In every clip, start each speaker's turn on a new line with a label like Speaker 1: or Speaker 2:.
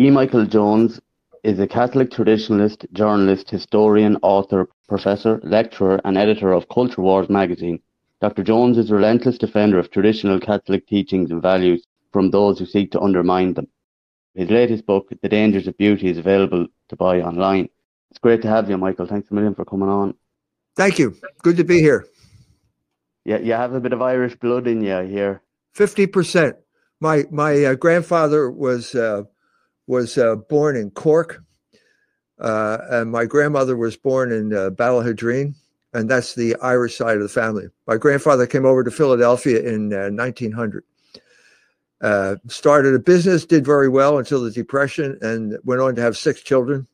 Speaker 1: E. Michael Jones is a Catholic traditionalist, journalist, historian, author, professor, lecturer, and editor of Culture Wars magazine. Dr. Jones is a relentless defender of traditional Catholic teachings and values from those who seek to undermine them. His latest book, The Dangers of Beauty, is available to buy online. It's great to have you, Michael. Thanks a million for coming on.
Speaker 2: Thank you. Good to be here.
Speaker 1: Yeah, you have a bit of Irish blood in you here.
Speaker 2: Fifty percent. My my uh, grandfather was uh, was uh, born in Cork, uh, and my grandmother was born in uh, and that's the Irish side of the family. My grandfather came over to Philadelphia in 1900. Uh, started a business, did very well until the Depression, and went on to have six children.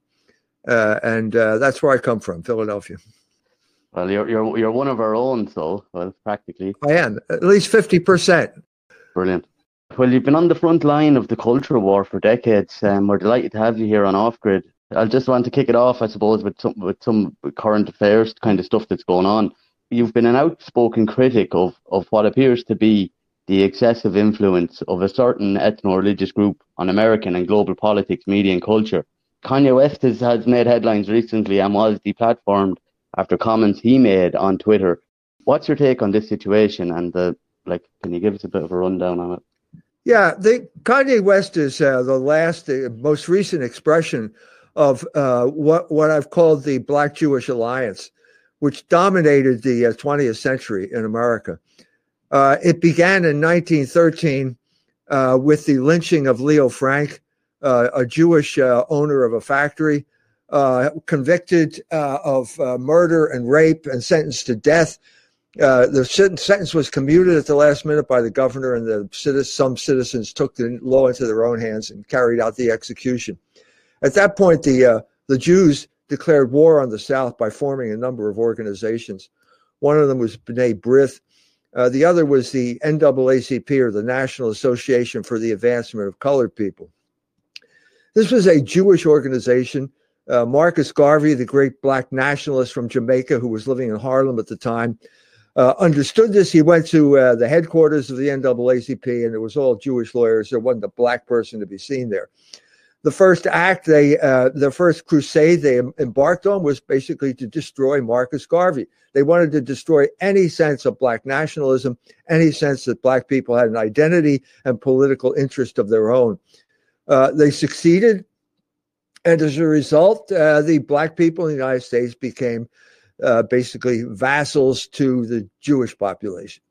Speaker 2: and that's where I come from, Philadelphia.
Speaker 1: Well, you're you're you're one of our own, so well, practically.
Speaker 2: I am at least fifty percent.
Speaker 1: Brilliant. Well, you've been on the front line of the culture war for decades, and we're delighted to have you here on Off Grid. I just want to kick it off, I suppose, with some with some current affairs kind of stuff that's going on. You've been an outspoken critic of of what appears to be the excessive influence of a certain ethno-religious group on American and global politics, media, and culture. Kanye West has, has made headlines recently and was deplatformed after comments he made on Twitter. What's your take on this situation and the like? Can you give us a bit of a rundown on it?
Speaker 2: Yeah, the Kanye West is uh, the last, uh, most recent expression of uh, what what I've called the Black Jewish Alliance, which dominated the 20th uh, century in America. Uh, it began in 1913 uh, with the lynching of Leo Frank, a Jewish owner of a factory convicted of murder and rape and sentenced to death. Uh, the sentence was commuted at the last minute by the governor, and the some citizens took the law into their own hands and carried out the execution. At that point, the uh, the Jews declared war on the South by forming a number of organizations. One of them was B'nai B'rith. Uh, the other was the NAACP, or the National Association for the Advancement of Colored People. This was a Jewish organization uh, Marcus Garvey, the great black nationalist from Jamaica who was living in Harlem at the time, uh, understood this. He went to uh, the headquarters of the NAACP, and it was all Jewish lawyers. There wasn't a black person to be seen there. The first act, they, uh, the first crusade they embarked on was basically to destroy Marcus Garvey. They wanted to destroy any sense of black nationalism, any sense that black people had an identity and political interest of their own. Uh, they succeeded. And as a result, uh, the black people in the United States became uh, basically vassals to the Jewish population.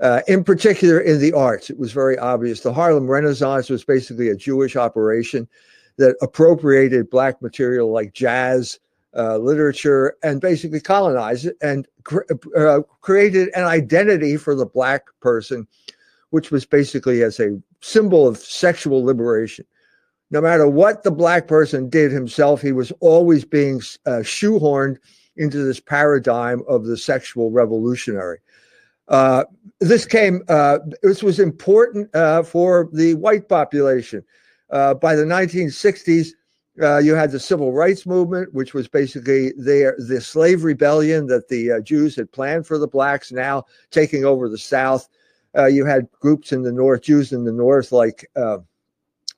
Speaker 2: Uh, in particular, in the arts, it was very obvious. The Harlem Renaissance was basically a Jewish operation that appropriated black material like jazz, uh, literature, and basically colonized it and uh, created an identity for the black person, which was basically as a symbol of sexual liberation no matter what the black person did himself, he was always being uh, shoehorned into this paradigm of the sexual revolutionary. Uh, this came. Uh, this was important uh, for the white population. Uh, by the 1960s, uh, you had the civil rights movement, which was basically the the slave rebellion that the Jews had planned for the blacks, now taking over the South. you had groups in the North, Jews in the North, like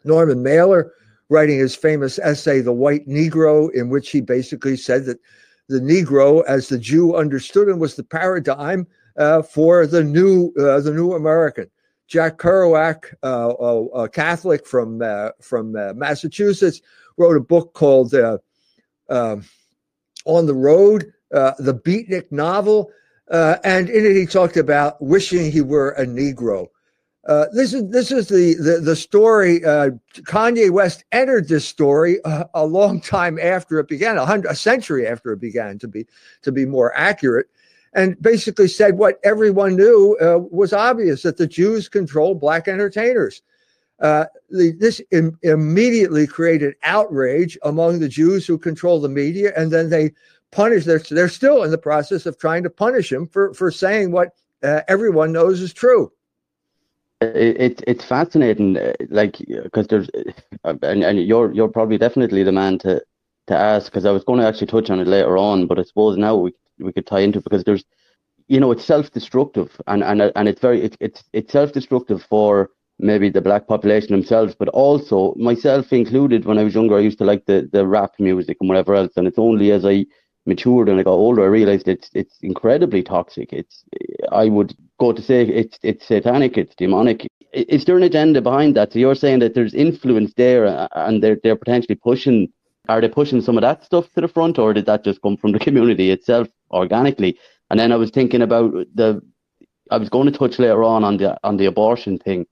Speaker 2: Norman Mailer writing his famous essay, The White Negro, in which he basically said that the Negro, as the Jew understood him, was the paradigm uh, for the new uh, the new American. Jack Kerouac, uh, a, Catholic from uh, from uh, Massachusetts, wrote a book called uh, um, "On the Road," the Beatnik novel, and in it he talked about wishing he were a Negro. Uh, this is this is the the, the story. Uh, Kanye West entered this story uh, a long time after it began, a hundred, a century after it began, to be to be more accurate, and basically said what everyone knew uh, was obvious that the Jews control black entertainers. Uh, the, this Im- immediately created outrage among the Jews who control the media, and then they punish. They're they're still in the process of trying to punish him for for saying what everyone knows is true
Speaker 1: it, it's fascinating, uh, like because there's, uh, and, and you're you're probably definitely the man to to ask because I was going to actually touch on it later on, but I suppose now we we could tie into it because there's, you know, it's self-destructive and and and it's very it's it's it's self-destructive for maybe the black population themselves, but also myself included. When I was younger, I used to like the the rap music and whatever else, and it's only as I matured and I got older, I realized it's it's incredibly toxic. It's I would go to say it's it's satanic, it's demonic. Is there an agenda behind that? So you're saying that there's influence there, uh, and they're they're potentially pushing. Are they pushing some of that stuff to the front, or did that just come from the community itself organically? And then I was thinking about the. I was going to touch later on on the on the abortion thing,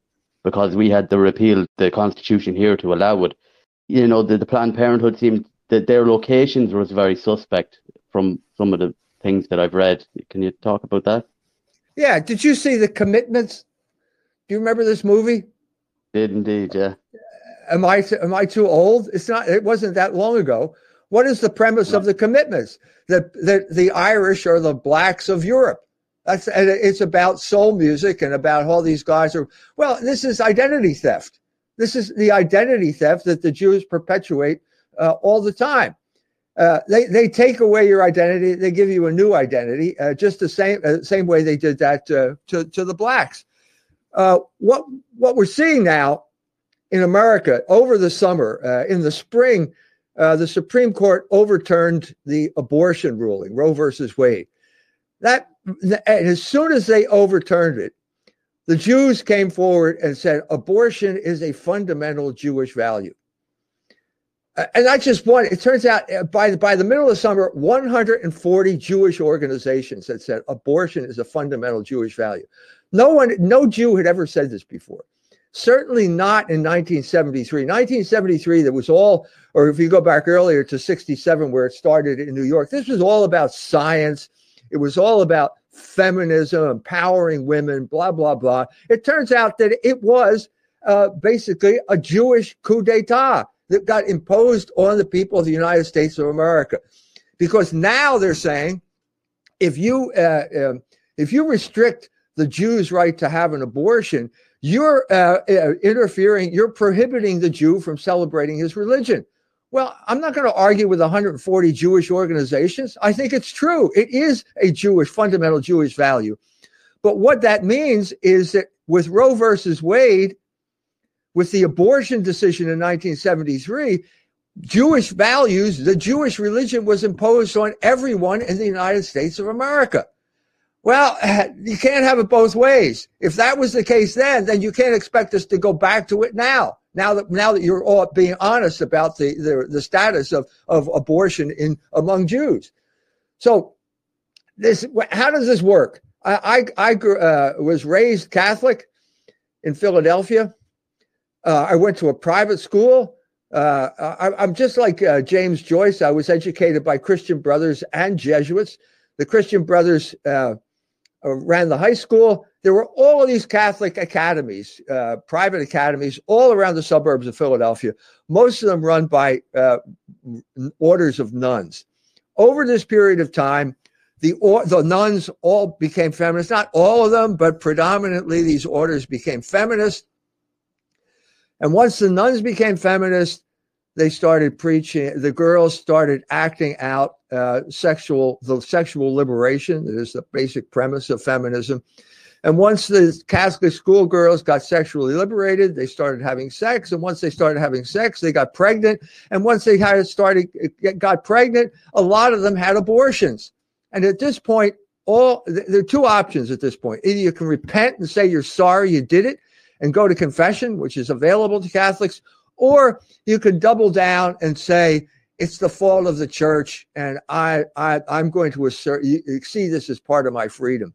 Speaker 1: because we had to repeal the constitution here to allow it. You know, the, the Planned Parenthood seemed that their locations was very suspect from some of the things that I've read. Can you talk about that?
Speaker 2: Yeah. Did you see the commitments? Do you remember this movie?
Speaker 1: Did indeed, yeah.
Speaker 2: Am I am I too old? It's not. It wasn't that long ago. What is the premise no. of the commitments? That the, the Irish are the blacks of Europe. That's and it's about soul music and about all these guys are. Well, this is identity theft. This is the identity theft that the Jews perpetuate uh, all the time. Uh, they they take away your identity. They give you a new identity, uh, just the same uh, same way they did that uh, to to the blacks. Uh, what what we're seeing now in America over the summer, in the spring, the Supreme Court overturned the abortion ruling, Roe versus Wade. That as soon as they overturned it, the Jews came forward and said abortion is a fundamental Jewish value. Uh, and not just one. It turns out uh, by the, by the middle of the summer, 140 Jewish organizations had said abortion is a fundamental Jewish value. No one, no Jew had ever said this before. Certainly not in 1973. 1973, that was all, or if you go back earlier to 67, where it started in New York, this was all about science. It was all about feminism, empowering women, blah, blah, blah. It turns out that it was uh, basically a Jewish coup d'etat that got imposed on the people of the United States of America. Because now they're saying if you uh, uh, if you restrict the Jew's right to have an abortion, you're uh, uh interfering, you're prohibiting the Jew from celebrating his religion. Well, I'm not going to argue with 140 Jewish organizations. I think it's true. It is a Jewish, fundamental Jewish value. But what that means is that with Roe versus Wade, with the abortion decision in 1973, Jewish values, the Jewish religion was imposed on everyone in the United States of America. Well, you can't have it both ways. If that was the case then, then you can't expect us to go back to it now. Now that now that you're all being honest about the the, the status of, of abortion in among Jews. So this how does this work? I I, I uh, was raised Catholic in Philadelphia. Uh, I went to a private school. Uh, I, am just like uh, James Joyce. I was educated by Christian Brothers and Jesuits. The Christian Brothers uh, uh, ran the high school. There were all of these Catholic academies, uh, private academies, all around the suburbs of Philadelphia. Most of them run by orders of nuns. Over this period of time, the the nuns all became feminists. Not all of them, but predominantly these orders became feminist. And once the nuns became feminists, they started preaching. The girls started acting out uh, sexual the sexual liberation. That is the basic premise of feminism. And once the Catholic schoolgirls got sexually liberated, they started having sex. And once they started having sex, they got pregnant. And once they had started got pregnant, a lot of them had abortions. And at this point, all there are two options at this point. Either you can repent and say you're sorry you did it, and go to confession, which is available to Catholics, or you can double down and say it's the fault of the church, and I, I I'm going to assert you, see this as part of my freedom.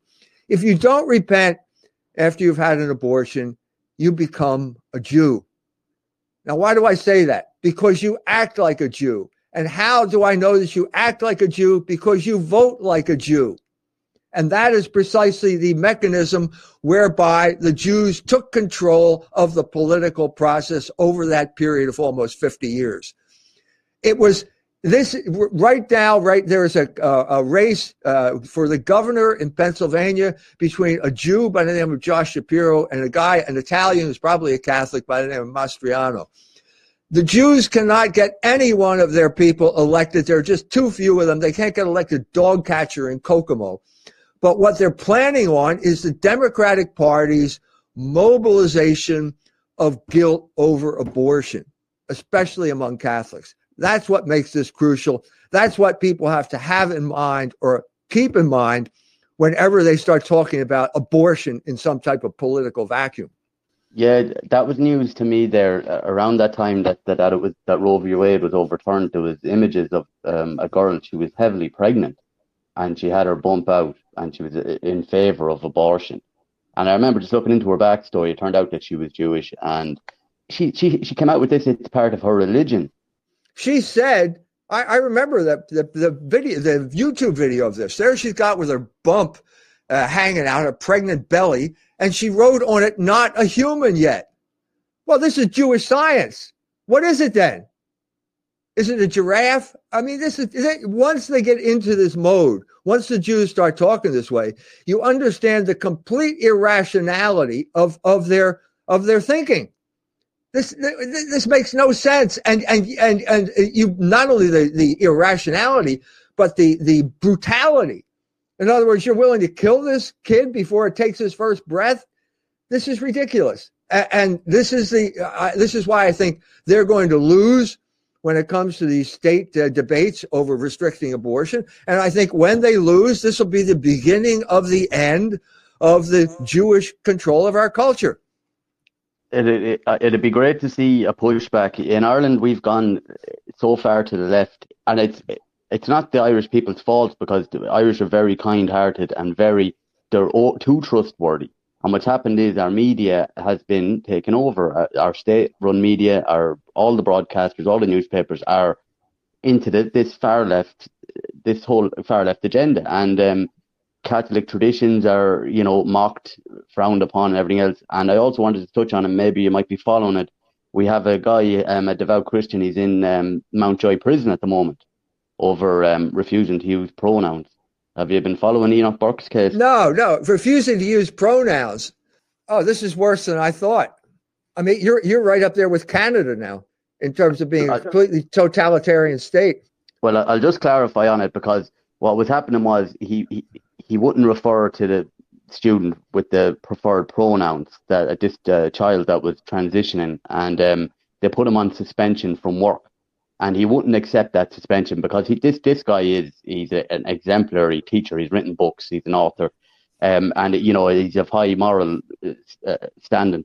Speaker 2: If you don't repent after you've had an abortion, you become a Jew. Now, why do I say that? Because you act like a Jew. And how do I know that you act like a Jew? Because you vote like a Jew. And that is precisely the mechanism whereby the Jews took control of the political process over that period of almost 50 years. It was this right now, right there is a, a, race uh, for the governor in Pennsylvania between a Jew by the name of Josh Shapiro and a guy, an Italian who's probably a Catholic by the name of Mastriano. The Jews cannot get any one of their people elected. There are just too few of them. They can't get elected dog catcher in Kokomo. But what they're planning on is the Democratic Party's mobilization of guilt over abortion, especially among Catholics. That's what makes this crucial. That's what people have to have in mind or keep in mind whenever they start talking about abortion in some type of political vacuum.
Speaker 1: Yeah, that was news to me there uh, around that time that, that, that it was that Roe v. Wade was overturned. There was images of um, a girl. She was heavily pregnant, and she had her bump out, and she was uh, in favor of abortion. And I remember just looking into her backstory. It turned out that she was Jewish, and she she she came out with this. It's part of her religion.
Speaker 2: She said, "I, I remember that the, the video, the YouTube video of this. There she's got with her bump uh, hanging out, a pregnant belly, and she wrote on it, "Not a human yet." Well, this is Jewish science. What is it then? Is it a giraffe? I mean, this is once they get into this mode, once the Jews start talking this way, you understand the complete irrationality of of their of their thinking. This this makes no sense, and and and and you not only the the irrationality, but the the brutality. In other words, you're willing to kill this kid before it takes his first breath. This is ridiculous, and, and this is the uh, this is why I think they're going to lose when it comes to these state uh, debates over restricting abortion. And I think when they lose, this will be the beginning of the end of the Jewish control of our culture.
Speaker 1: It, it, uh, it'd be great to see a pushback. In Ireland, we've gone so far to the left, and it's it's not the Irish people's fault because the Irish are very kind-hearted and very they're too trustworthy. And what's happened is our media has been taken over. Our, our state-run media, our all the broadcasters, all the newspapers are into the, this far left, this whole far left agenda, and um, Catholic traditions are, you know, mocked, frowned upon, and everything else. And I also wanted to touch on, and maybe you might be following it. We have a guy, um, a devout Christian. He's in um, Mountjoy prison at the moment over um, refusing to use pronouns. Have you been following Enoch Burke's case?
Speaker 2: No, no, refusing to use pronouns. Oh, this is worse than I thought. I mean, you're you're right up there with Canada now in terms of being a completely totalitarian state.
Speaker 1: Well, I'll just clarify on it because what was happening was he he, he wouldn't refer to the student with the preferred pronouns that this uh, child that was transitioning, and um, they put him on suspension from work and he wouldn't accept that suspension because he, this this guy is he's a, an exemplary teacher. He's written books. He's an author, um, and you know he's of high moral uh, standing.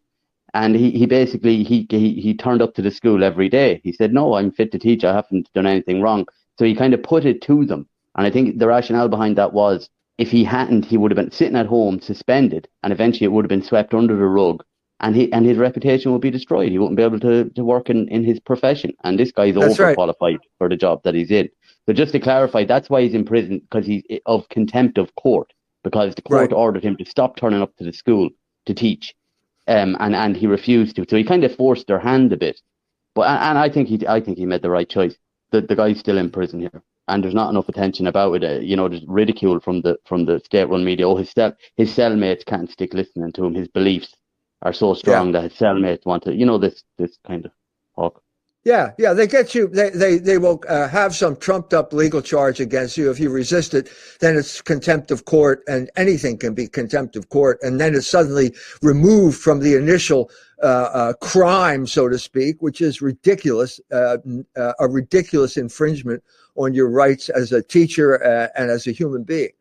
Speaker 1: And he, he basically he, he he turned up to the school every day. He said, "No, I'm fit to teach. I haven't done anything wrong." So he kind of put it to them, and I think the rationale behind that was if he hadn't, he would have been sitting at home suspended, and eventually it would have been swept under the rug and he and his reputation will be destroyed. He won't be able to, to work in, in his profession. And this guy's that's overqualified right. for the job that he's in. So just to clarify, that's why he's in prison because he's of contempt of court because the court right. ordered him to stop turning up to the school to teach, um, and and he refused to. So he kind of forced their hand a bit. But and, and I think he I think he made the right choice. The the guy's still in prison here. And there's not enough attention about it. Uh, you know, there's ridicule from the from the state-run media. Oh, his cell his cellmates can't stick listening to him. His beliefs are so strong yeah. that cellmates want to, you know, this this kind of talk.
Speaker 2: Yeah, yeah, they get you. They they they will uh, have some trumped up legal charge against you if you resist it. Then it's contempt of court, and anything can be contempt of court, and then it's suddenly removed from the initial uh, uh, crime, so to speak, which is ridiculous, uh, uh, a ridiculous infringement on your rights as a teacher uh, and as a human being.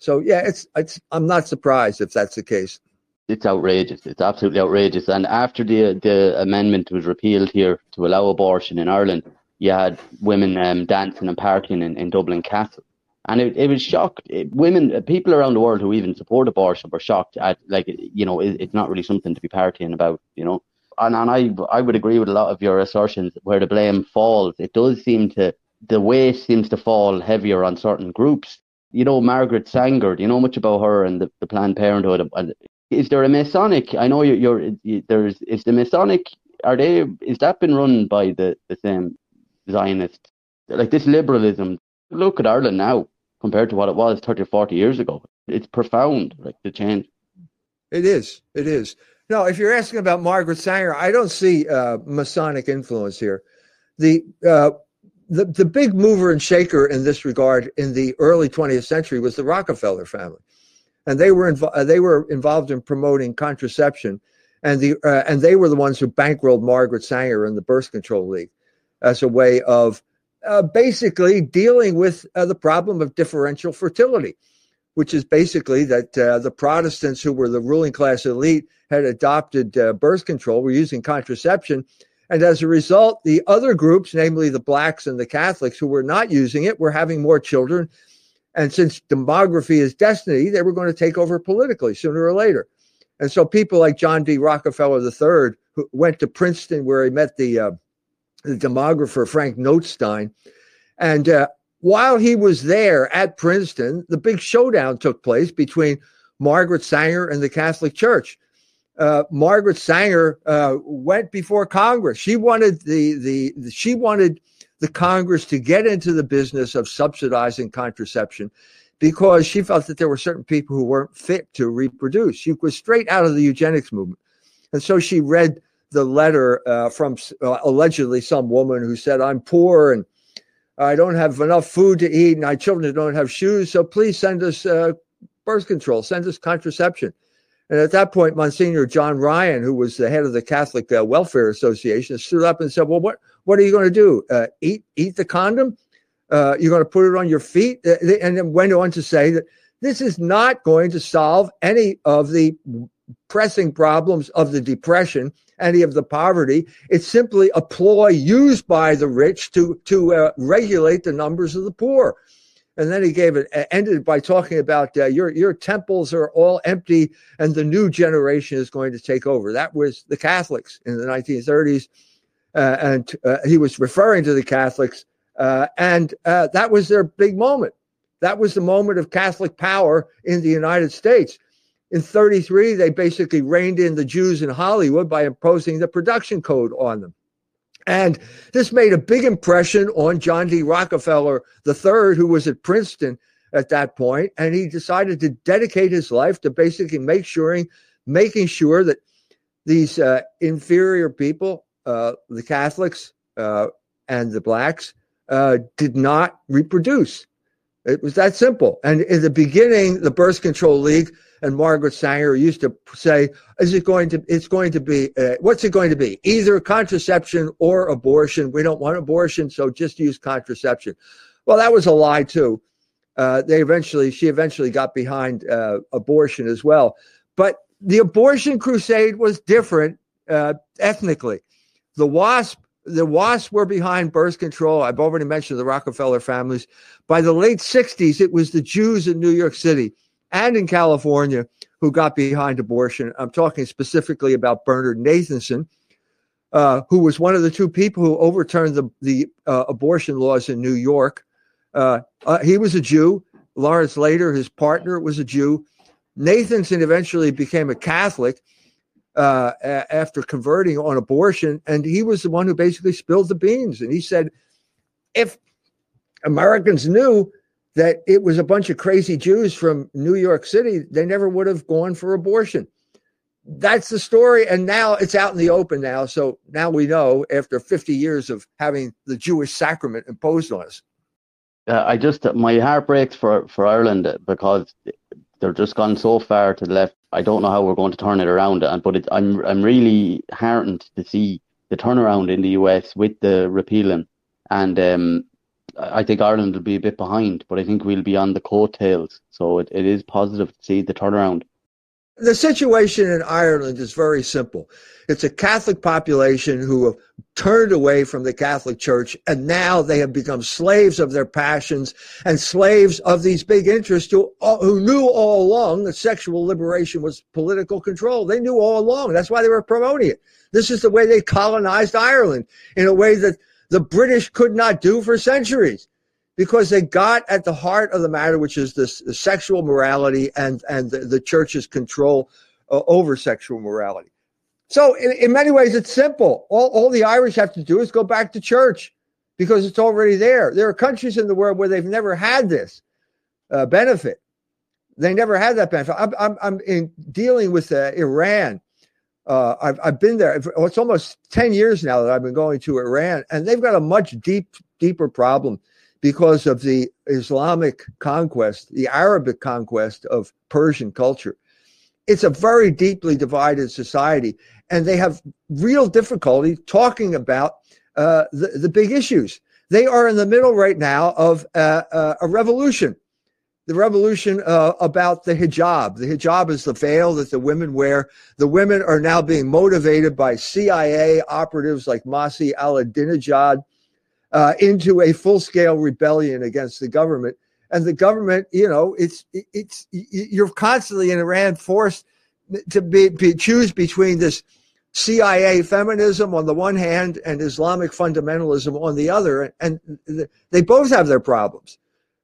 Speaker 2: So yeah, it's it's. I'm not surprised if that's the case
Speaker 1: it's outrageous. It's absolutely outrageous. And after the the amendment was repealed here to allow abortion in Ireland, you had women um, dancing and partying in, in Dublin Castle. And it, it was shocked. It, women, people around the world who even support abortion were shocked at, like, you know, it, it's not really something to be partying about, you know. And, and I, I would agree with a lot of your assertions where the blame falls. It does seem to, the weight seems to fall heavier on certain groups. You know, Margaret Sanger, do you know much about her and the, the Planned Parenthood? And is there a Masonic? I know you're, you're you, there's is the Masonic. Are they? Is that been run by the the same Zionist? Like this liberalism. Look at Ireland now compared to what it was 30 or 40 years ago. It's profound, like the change.
Speaker 2: It is. It is. No, if you're asking about Margaret Sanger, I don't see uh, Masonic influence here. The uh, the the big mover and shaker in this regard in the early 20th century was the Rockefeller family and they were invo- uh, they were involved in promoting contraception and the uh, and they were the ones who bankrolled Margaret Sanger and the Birth Control League as a way of uh, basically dealing with uh, the problem of differential fertility, which is basically that uh, the Protestants, who were the ruling class elite, had adopted uh, birth control, were using contraception. And as a result, the other groups, namely the blacks and the Catholics who were not using it, were having more children. And since demography is destiny, they were going to take over politically sooner or later. And so people like John D. Rockefeller III, who went to Princeton, where he met the uh, the demographer Frank Notestein. And uh, while he was there at Princeton, the big showdown took place between Margaret Sanger and the Catholic Church. Uh, Margaret Sanger uh, went before Congress. She wanted the, the, the she wanted the Congress to get into the business of subsidizing contraception because she felt that there were certain people who weren't fit to reproduce. She was straight out of the eugenics movement, and so she read the letter uh, from uh, allegedly some woman who said, I'm poor and I don't have enough food to eat, and my children don't have shoes. So please send us uh, birth control, send us contraception. And at that point, Monsignor John Ryan, who was the head of the Catholic uh, Welfare Association, stood up and said, "Well, what what are you going to do? Uh, eat eat the condom? Uh, you're going to put it on your feet?" and then went on to say that this is not going to solve any of the pressing problems of the depression, any of the poverty. It's simply a ploy used by the rich to to uh, regulate the numbers of the poor. And then he gave it ended by talking about uh, your your temples are all empty, and the new generation is going to take over. That was the Catholics in the 1930s, uh, and uh, he was referring to the Catholics, uh, and uh, that was their big moment. That was the moment of Catholic power in the United States in 33, they basically reined in the Jews in Hollywood by imposing the production code on them. And this made a big impression on John D. Rockefeller III, who was at Princeton at that point, and he decided to dedicate his life to basically make sure, making sure that these uh, inferior people, uh, the Catholics uh, and the blacks, uh, did not reproduce. It was that simple. And in the beginning, the Birth Control League and Margaret Sanger used to say, "Is it going to? It's going to be. Uh, what's it going to be? Either contraception or abortion. We don't want abortion, so just use contraception." Well, that was a lie too. Uh, they eventually, she eventually got behind uh, abortion as well. But the abortion crusade was different uh, ethnically. The WASP the WASP were behind birth control. I've already mentioned the Rockefeller families. By the late 60s, it was the Jews in New York City and in California who got behind abortion. I'm talking specifically about Bernard Nathanson, uh, who was one of the two people who overturned the, the uh, abortion laws in New York. Uh, uh he was a Jew. Lawrence Lader, his partner, was a Jew. Nathanson eventually became a Catholic uh, after converting on abortion, and he was the one who basically spilled the beans. And he said, if Americans knew that it was a bunch of crazy Jews from New York City, they never would have gone for abortion. That's the story. And now it's out in the open now. So now we know after 50 years of having the Jewish sacrament imposed on us.
Speaker 1: Uh, I just, my heart breaks for, for Ireland because they're just gone so far to the left. I don't know how we're going to turn it around. But it, I'm, I'm really heartened to see the turnaround in the US with the repealing. And um, I think Ireland will be a bit behind, but I think we'll be on the coattails. So it, it is positive to see the turnaround.
Speaker 2: The situation in Ireland is very simple. It's a Catholic population who have turned away from the Catholic Church, and now they have become slaves of their passions and slaves of these big interests who, who knew all along that sexual liberation was political control. They knew all along. That's why they were promoting it. This is the way they colonized Ireland in a way that the British could not do for centuries because they got at the heart of the matter, which is this, the sexual morality and, and the, the church's control uh, over sexual morality. So, in, in many ways, it's simple. All, all the Irish have to do is go back to church because it's already there. There are countries in the world where they've never had this uh, benefit. They never had that benefit. I'm, I'm, I'm in dealing with uh, Iran uh, I've, I've been there. It's almost 10 years now that I've been going to Iran, and they've got a much deep, deeper problem because of the Islamic conquest, the Arabic conquest of Persian culture. It's a very deeply divided society, and they have real difficulty talking about uh, the, the big issues. They are in the middle right now of uh, uh, a revolution. The revolution uh, about the hijab. The hijab is the veil that the women wear. The women are now being motivated by CIA operatives like Masih Aladinejad uh, into a full scale rebellion against the government. And the government, you know, it's it's you're constantly in Iran forced to be, be choose between this CIA feminism on the one hand and Islamic fundamentalism on the other, and they both have their problems.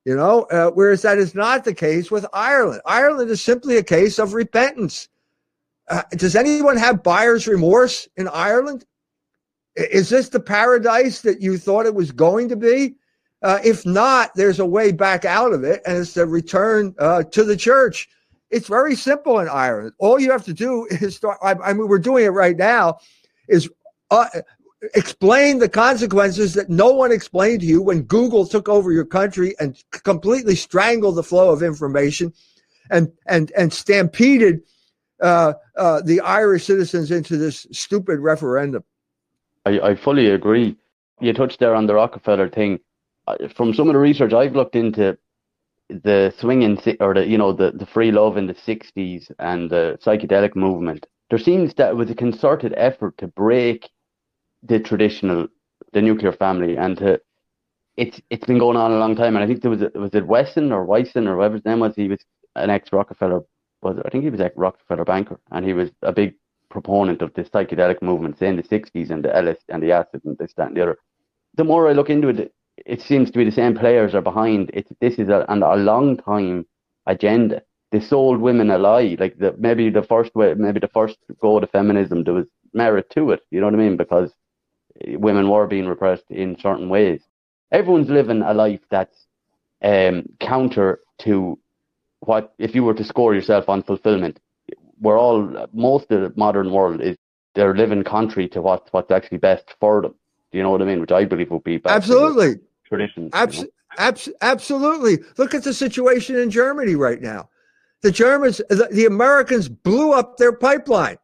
Speaker 2: You know, uh, whereas that is not the case with Ireland. Ireland is simply a case of repentance. Uh, does anyone have buyer's remorse in Ireland? Is this the paradise that you thought it was going to be? Uh, if not, there's a way back out of it, and it's the return uh, to the church. It's very simple in Ireland. All you have to do is start. I, I mean, we're doing it right now. Is uh, explain the consequences that no one explained to you when Google took over your country and completely strangled the flow of information, and and and stampeded uh, uh, the Irish citizens into this stupid referendum.
Speaker 1: I, I fully agree. You touched there on the Rockefeller thing. From some of the research I've looked into, the swinging or the you know the, the free love in the 60s and the psychedelic movement there seems that it was a concerted effort to break the traditional the nuclear family and to it's it's been going on a long time and I think there was was it Wesson or Wyson or whatever his name was he was an ex Rockefeller was I think he was a Rockefeller banker and he was a big proponent of the psychedelic movement say in the 60s and the LS and the acid and this that and the other the more I look into it it seems to be the same players are behind it. This is a, and a long time agenda. They sold women a lie. Like the, maybe the first way, maybe the first go to feminism, there was merit to it. You know what I mean? Because women were being repressed in certain ways. Everyone's living a life that's um, counter to what if you were to score yourself on fulfillment. We're all most of the modern world is they're living contrary to what what's actually best for them. Do you know what I mean? Which I believe would be
Speaker 2: absolutely
Speaker 1: traditions.
Speaker 2: Abs- you know? abs- absolutely. Look at the situation in Germany right now. The Germans, the, the Americans blew up their pipeline.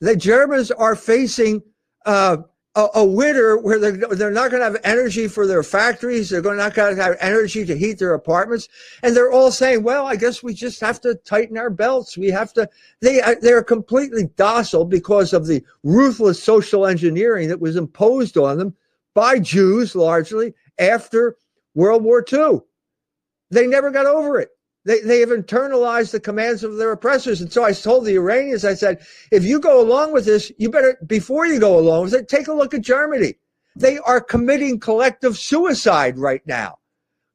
Speaker 2: The Germans are facing uh, a, a, winter where they're, they're not going to have energy for their factories. They're going not going to have energy to heat their apartments. And they're all saying, well, I guess we just have to tighten our belts. We have to, they, uh, they're completely docile because of the ruthless social engineering that was imposed on them by Jews largely after World War II. They never got over it. They, they have internalized the commands of their oppressors. And so I told the Iranians, I said, if you go along with this, you better, before you go along with it, take a look at Germany. They are committing collective suicide right now,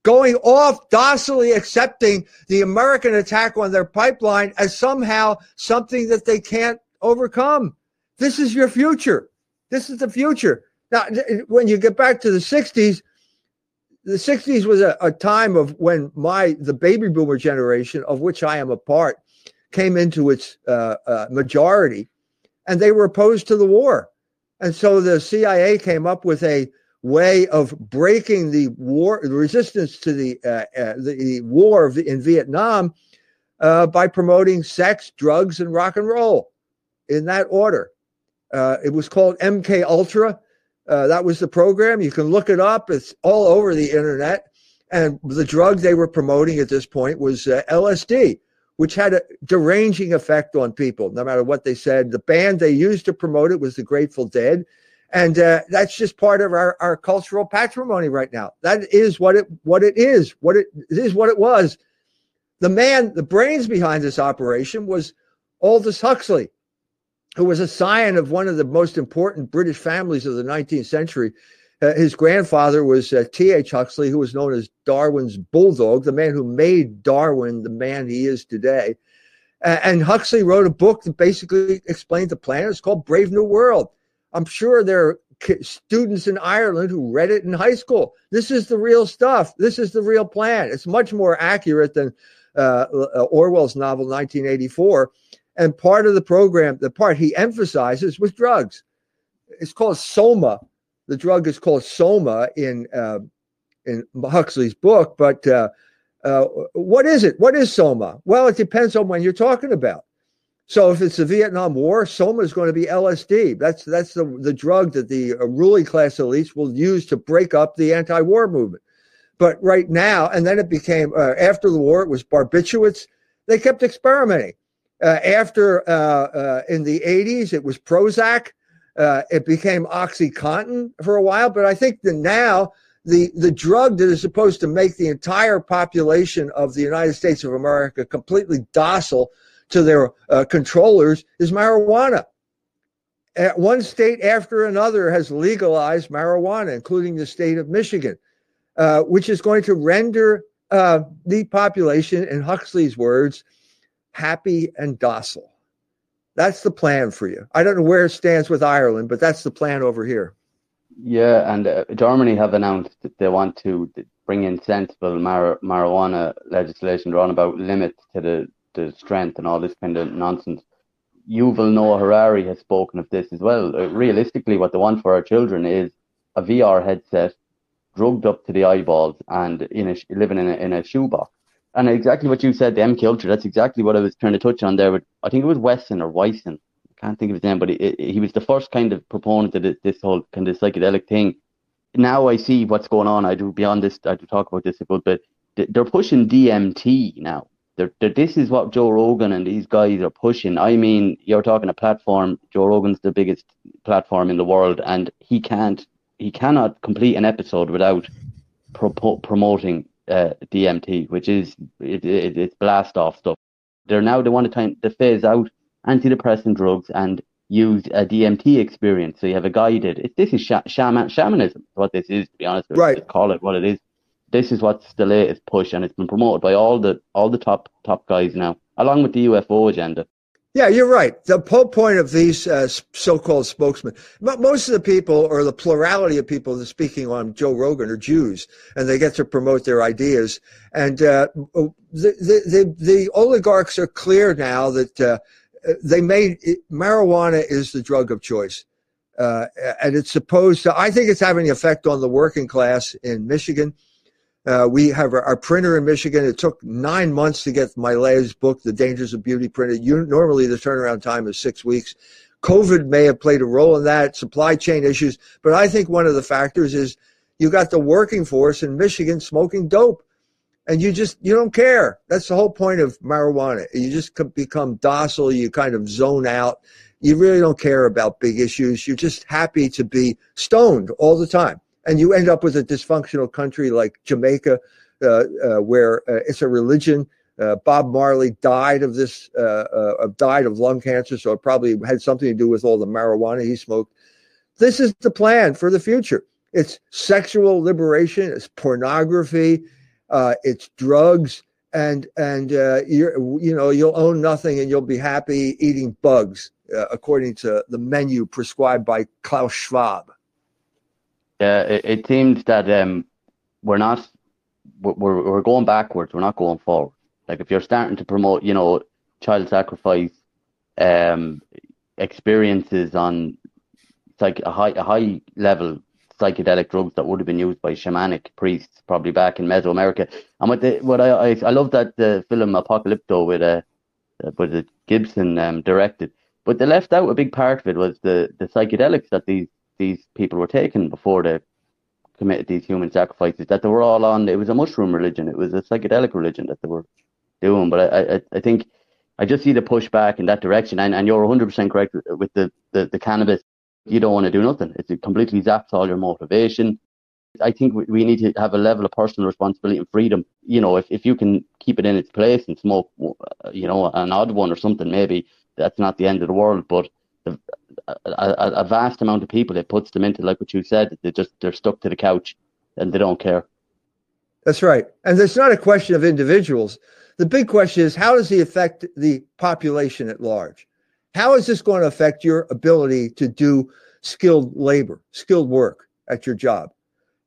Speaker 2: going off docilely accepting the American attack on their pipeline as somehow something that they can't overcome. This is your future. This is the future. Now, when you get back to the 60s, the 60s was a, a, time of when my the baby boomer generation of which i am a part came into its uh, uh, majority and they were opposed to the war. And so the cia came up with a way of breaking the war the resistance to the uh, uh the, the, war in vietnam uh, by promoting sex drugs and rock and roll in that order. Uh, it was called mk ultra uh, that was the program. You can look it up. It's all over the internet. And the drug they were promoting at this point was uh, LSD, which had a deranging effect on people, no matter what they said. The band they used to promote it was the Grateful Dead. And uh, that's just part of our, our cultural patrimony right now. That is what it what it is. What it, it is what it was. The man, the brains behind this operation was Aldous Huxley, who was a scion of one of the most important British families of the 19th century. Uh, his grandfather was uh, T.H. Huxley, who was known as Darwin's bulldog, the man who made Darwin the man he is today. Uh, and Huxley wrote a book that basically explained the planet. It's called Brave New World. I'm sure there are students in Ireland who read it in high school. This is the real stuff. This is the real plan. It's much more accurate than uh, Orwell's novel 1984. And part of the program, the part he emphasizes was drugs. It's called Soma. The drug is called Soma in uh, in Huxley's book. But uh, uh, what is it? What is Soma? Well, it depends on when you're talking about. So if it's the Vietnam War, Soma is going to be LSD. That's that's the, the drug that the uh, ruling class elites will use to break up the anti-war movement. But right now, and then it became uh, after the war, it was barbiturates. They kept experimenting. Uh, after uh, uh in the 80s, it was Prozac. Uh, it became OxyContin for a while. But I think that now the the drug that is supposed to make the entire population of the United States of America completely docile to their controllers is marijuana. At one state after another has legalized marijuana, including the state of Michigan, uh, which is going to render uh, the population, in Huxley's words, happy and docile. That's the plan for you. I don't know where it stands with Ireland, but that's the plan over here.
Speaker 1: Yeah, and uh, Germany have announced that they want to bring in sensible mar- marijuana legislation, drawn about limits to the the strength and all this kind of nonsense. Yuval Noah Harari has spoken of this as well. Uh, realistically, what they want for our children is a VR headset, drugged up to the eyeballs, and in a, living in a, in a shoebox. And exactly what you said, the MK Ultra. That's exactly what I was trying to touch on there. But I think it was Wesson or Wyson. I can't think of his name, but it, he was the first kind of proponent of this, this whole kind of psychedelic thing. Now I see what's going on. I do beyond this. I do talk about this a bit, but they're pushing DMT now they're, they're, this is what Joe Rogan and these guys are pushing. I mean, you're talking a platform. Joe Rogan's the biggest platform in the world, and he can't, he cannot complete an episode without pro- promoting uh, DMT, which is it, it, it's blast off stuff. They're now they want to time to phase out antidepressant drugs and use a DMT experience. So you have a guided. It, this is sh- shaman shamanism. What this is, to be honest,
Speaker 2: right?
Speaker 1: Call it what it is this is what's the latest push, and it's been promoted by all the all the top top guys now, along with the UFO agenda.
Speaker 2: Yeah, you're right. The whole point of these uh, so-called spokesmen, most of the people or the plurality of people that are speaking on Joe Rogan are Jews, and they get to promote their ideas. And uh, the, the, the the oligarchs are clear now that uh, they made it, marijuana is the drug of choice. Uh, and it's supposed to. I think it's having an effect on the working class in Michigan. Uh, we have our, our, printer in Michigan. It took nine months to get my latest book, The Dangers of Beauty, printed. You, normally, the turnaround time is six weeks. COVID may have played a role in that, supply chain issues. But I think one of the factors is you got the working force in Michigan smoking dope. And you just, you don't care. That's the whole point of marijuana. You just become docile. You kind of zone out. You really don't care about big issues. You're just happy to be stoned all the time and you end up with a dysfunctional country like Jamaica, uh, uh, where uh, it's a religion. Uh, Bob Marley died of this, uh, uh, died of lung cancer, so it probably had something to do with all the marijuana he smoked. This is the plan for the future. It's sexual liberation, it's pornography, it's drugs, and and you you know you'll own nothing and you'll be happy eating bugs, according to the menu prescribed by Klaus Schwab.
Speaker 1: Yeah, it, it seems that um, we're not we're we're going backwards. We're not going forward. Like if you're starting to promote, you know, child sacrifice um, experiences on like a high a high level psychedelic drugs that would have been used by shamanic priests probably back in Mesoamerica. And what the, what I, I I love that the film Apocalypto with a uh, with a Gibson um, directed, but they left out a big part of it was the the psychedelics that these these people were taking before they committed these human sacrifices, that they were all on, it was a mushroom religion, it was a psychedelic religion that they were doing. But I, I, I think I just see the pushback in that direction. And, and you're 100% correct with the, the, the cannabis. You don't want to do nothing. It completely zaps all your motivation. I think we need to have a level of personal responsibility and freedom. You know, if, if you can keep it in its place and smoke, you know, an odd one or something, maybe that's not the end of the world. But a, a, a, vast amount of people it puts them into like what you said they just they're stuck to the couch and they don't care.
Speaker 2: That's right. And it's not a question of individuals. The big question is how does it affect the population at large? How is this going to affect your ability to do skilled labor skilled work at your job?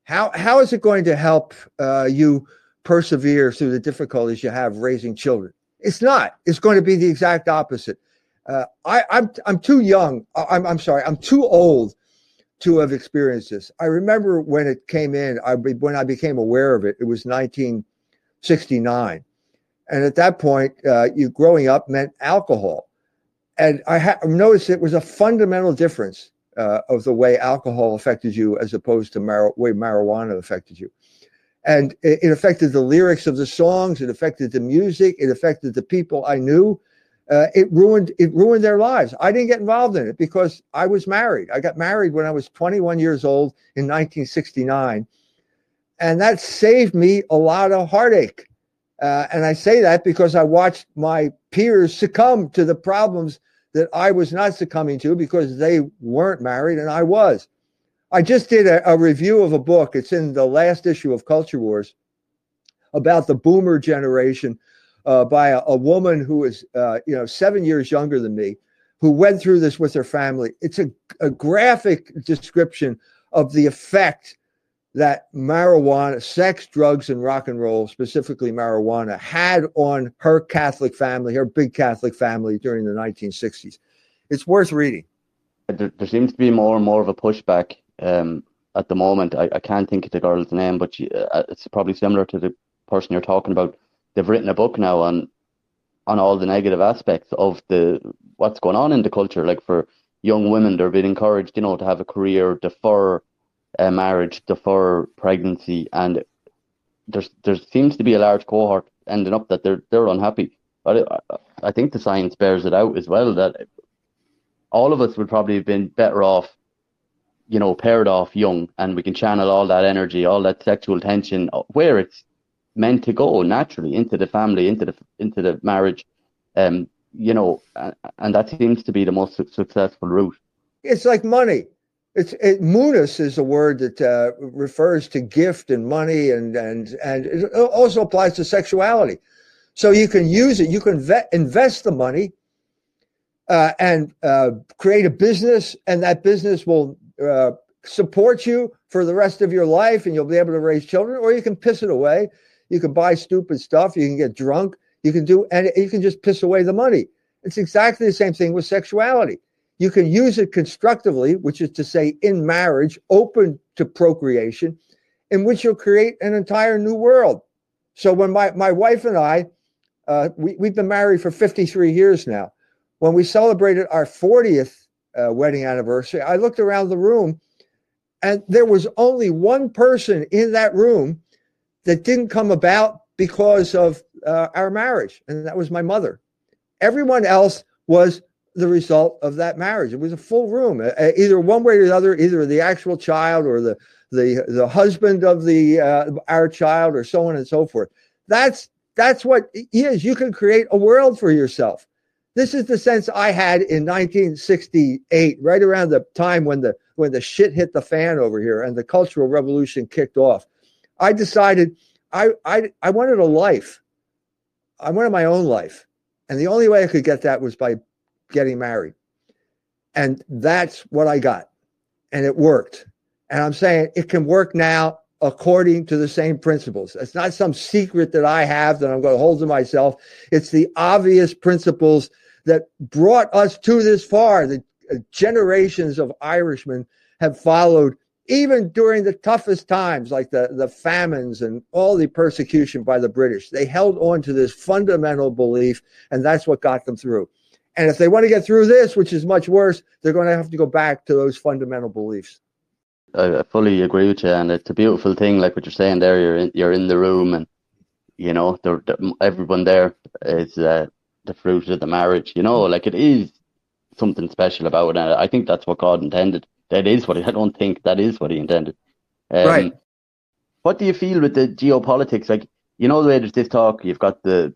Speaker 2: How how is it going to help uh, you persevere through the difficulties you have raising children? It's not. It's going to be the exact opposite uh, I, I'm I'm too young. I'm I'm sorry. I'm too old to have experienced this. I remember when it came in. I when I became aware of it. It was 1969, and at that point, uh, you growing up meant alcohol. and I ha- noticed it was a fundamental difference uh, of the way alcohol affected you as opposed to mar- way marijuana affected you. And it, it, affected the lyrics of the songs. It affected the music. It affected the people I knew. Uh, it ruined it ruined their lives. I didn't get involved in it because I was married. I got married when I was 21 years old in 1969, and that saved me a lot of heartache. Uh, and I say that because I watched my peers succumb to the problems that I was not succumbing to because they weren't married and I was. I just did a, a review of a book. It's in the last issue of Culture Wars about the boomer generation uh, by a, a, woman who is, uh, you know, seven years younger than me, who went through this with her family. It's a, a graphic description of the effect that marijuana, sex, drugs, and rock and roll, specifically marijuana, had on her Catholic family, her big Catholic family during the 1960s. It's worth reading.
Speaker 1: There, there seems to be more and more of a pushback um, at the moment. I, I, can't think of the girl's name, but she, uh, it's probably similar to the person you're talking about. They've written a book now on on all the negative aspects of the what's going on in the culture. Like for young women, they're being encouraged, you know, to have a career, defer uh, marriage, defer pregnancy, and there's there seems to be a large cohort ending up that they're they're unhappy. But I, I think the science bears it out as well that all of us would probably have been better off, you know, paired off young, and we can channel all that energy, all that sexual tension where it's meant to go naturally into the family, into the into the marriage, um, you know, and, that seems to be the most successful route.
Speaker 2: It's like money it's it, munus is a word that uh, refers to gift and money, and and and it also applies to sexuality. So you can use it. You can invest the money uh, and uh, create a business, and that business will uh, support you for the rest of your life, and you'll be able to raise children. Or you can piss it away. You can buy stupid stuff. You can get drunk. You can do, and you can just piss away the money. It's exactly the same thing with sexuality you can use it constructively, which is to say, in marriage, open to procreation, in which you'll create an entire new world. So when my, my wife and I, uh, we, we've been married for 53 years now. When we celebrated our 40th uh, wedding anniversary, I looked around the room and there was only one person in that room that didn't come about because of uh, our marriage, and that was my mother. Everyone else was the result of that marriage. It was a full room, either one way or the other, either the actual child or the the the husband of the uh, our child, or so on and so forth. That's that's what is. You can create a world for yourself. This is the sense I had in 1968, right around the time when the when the shit hit the fan over here and the Cultural Revolution kicked off. I decided I I I wanted a life. I wanted my own life. And the only way I could get that was by getting married. And that's what I got. And it worked. And I'm saying it can work now according to the same principles. It's not some secret that I have that I'm going to hold to myself. It's the obvious principles that brought us to this far. The uh, generations of Irishmen have followed even during the toughest times, like the, the famines and all the persecution by the British. They held on to this fundamental belief, and that's what got them through. And if they want to get through this, which is much worse, they're going to have to go back to those fundamental beliefs.
Speaker 1: I fully agree with you, and it's a beautiful thing, like what you're saying there. You're in, you're in the room, and you know, everyone there is uh, the fruit of the marriage. You know, like it is something special about it, and I think that's what God intended. That is what he, I don't think that is what He intended.
Speaker 2: Um, right.
Speaker 1: What do you feel with the geopolitics? Like, you know, the way there's this talk, you've got the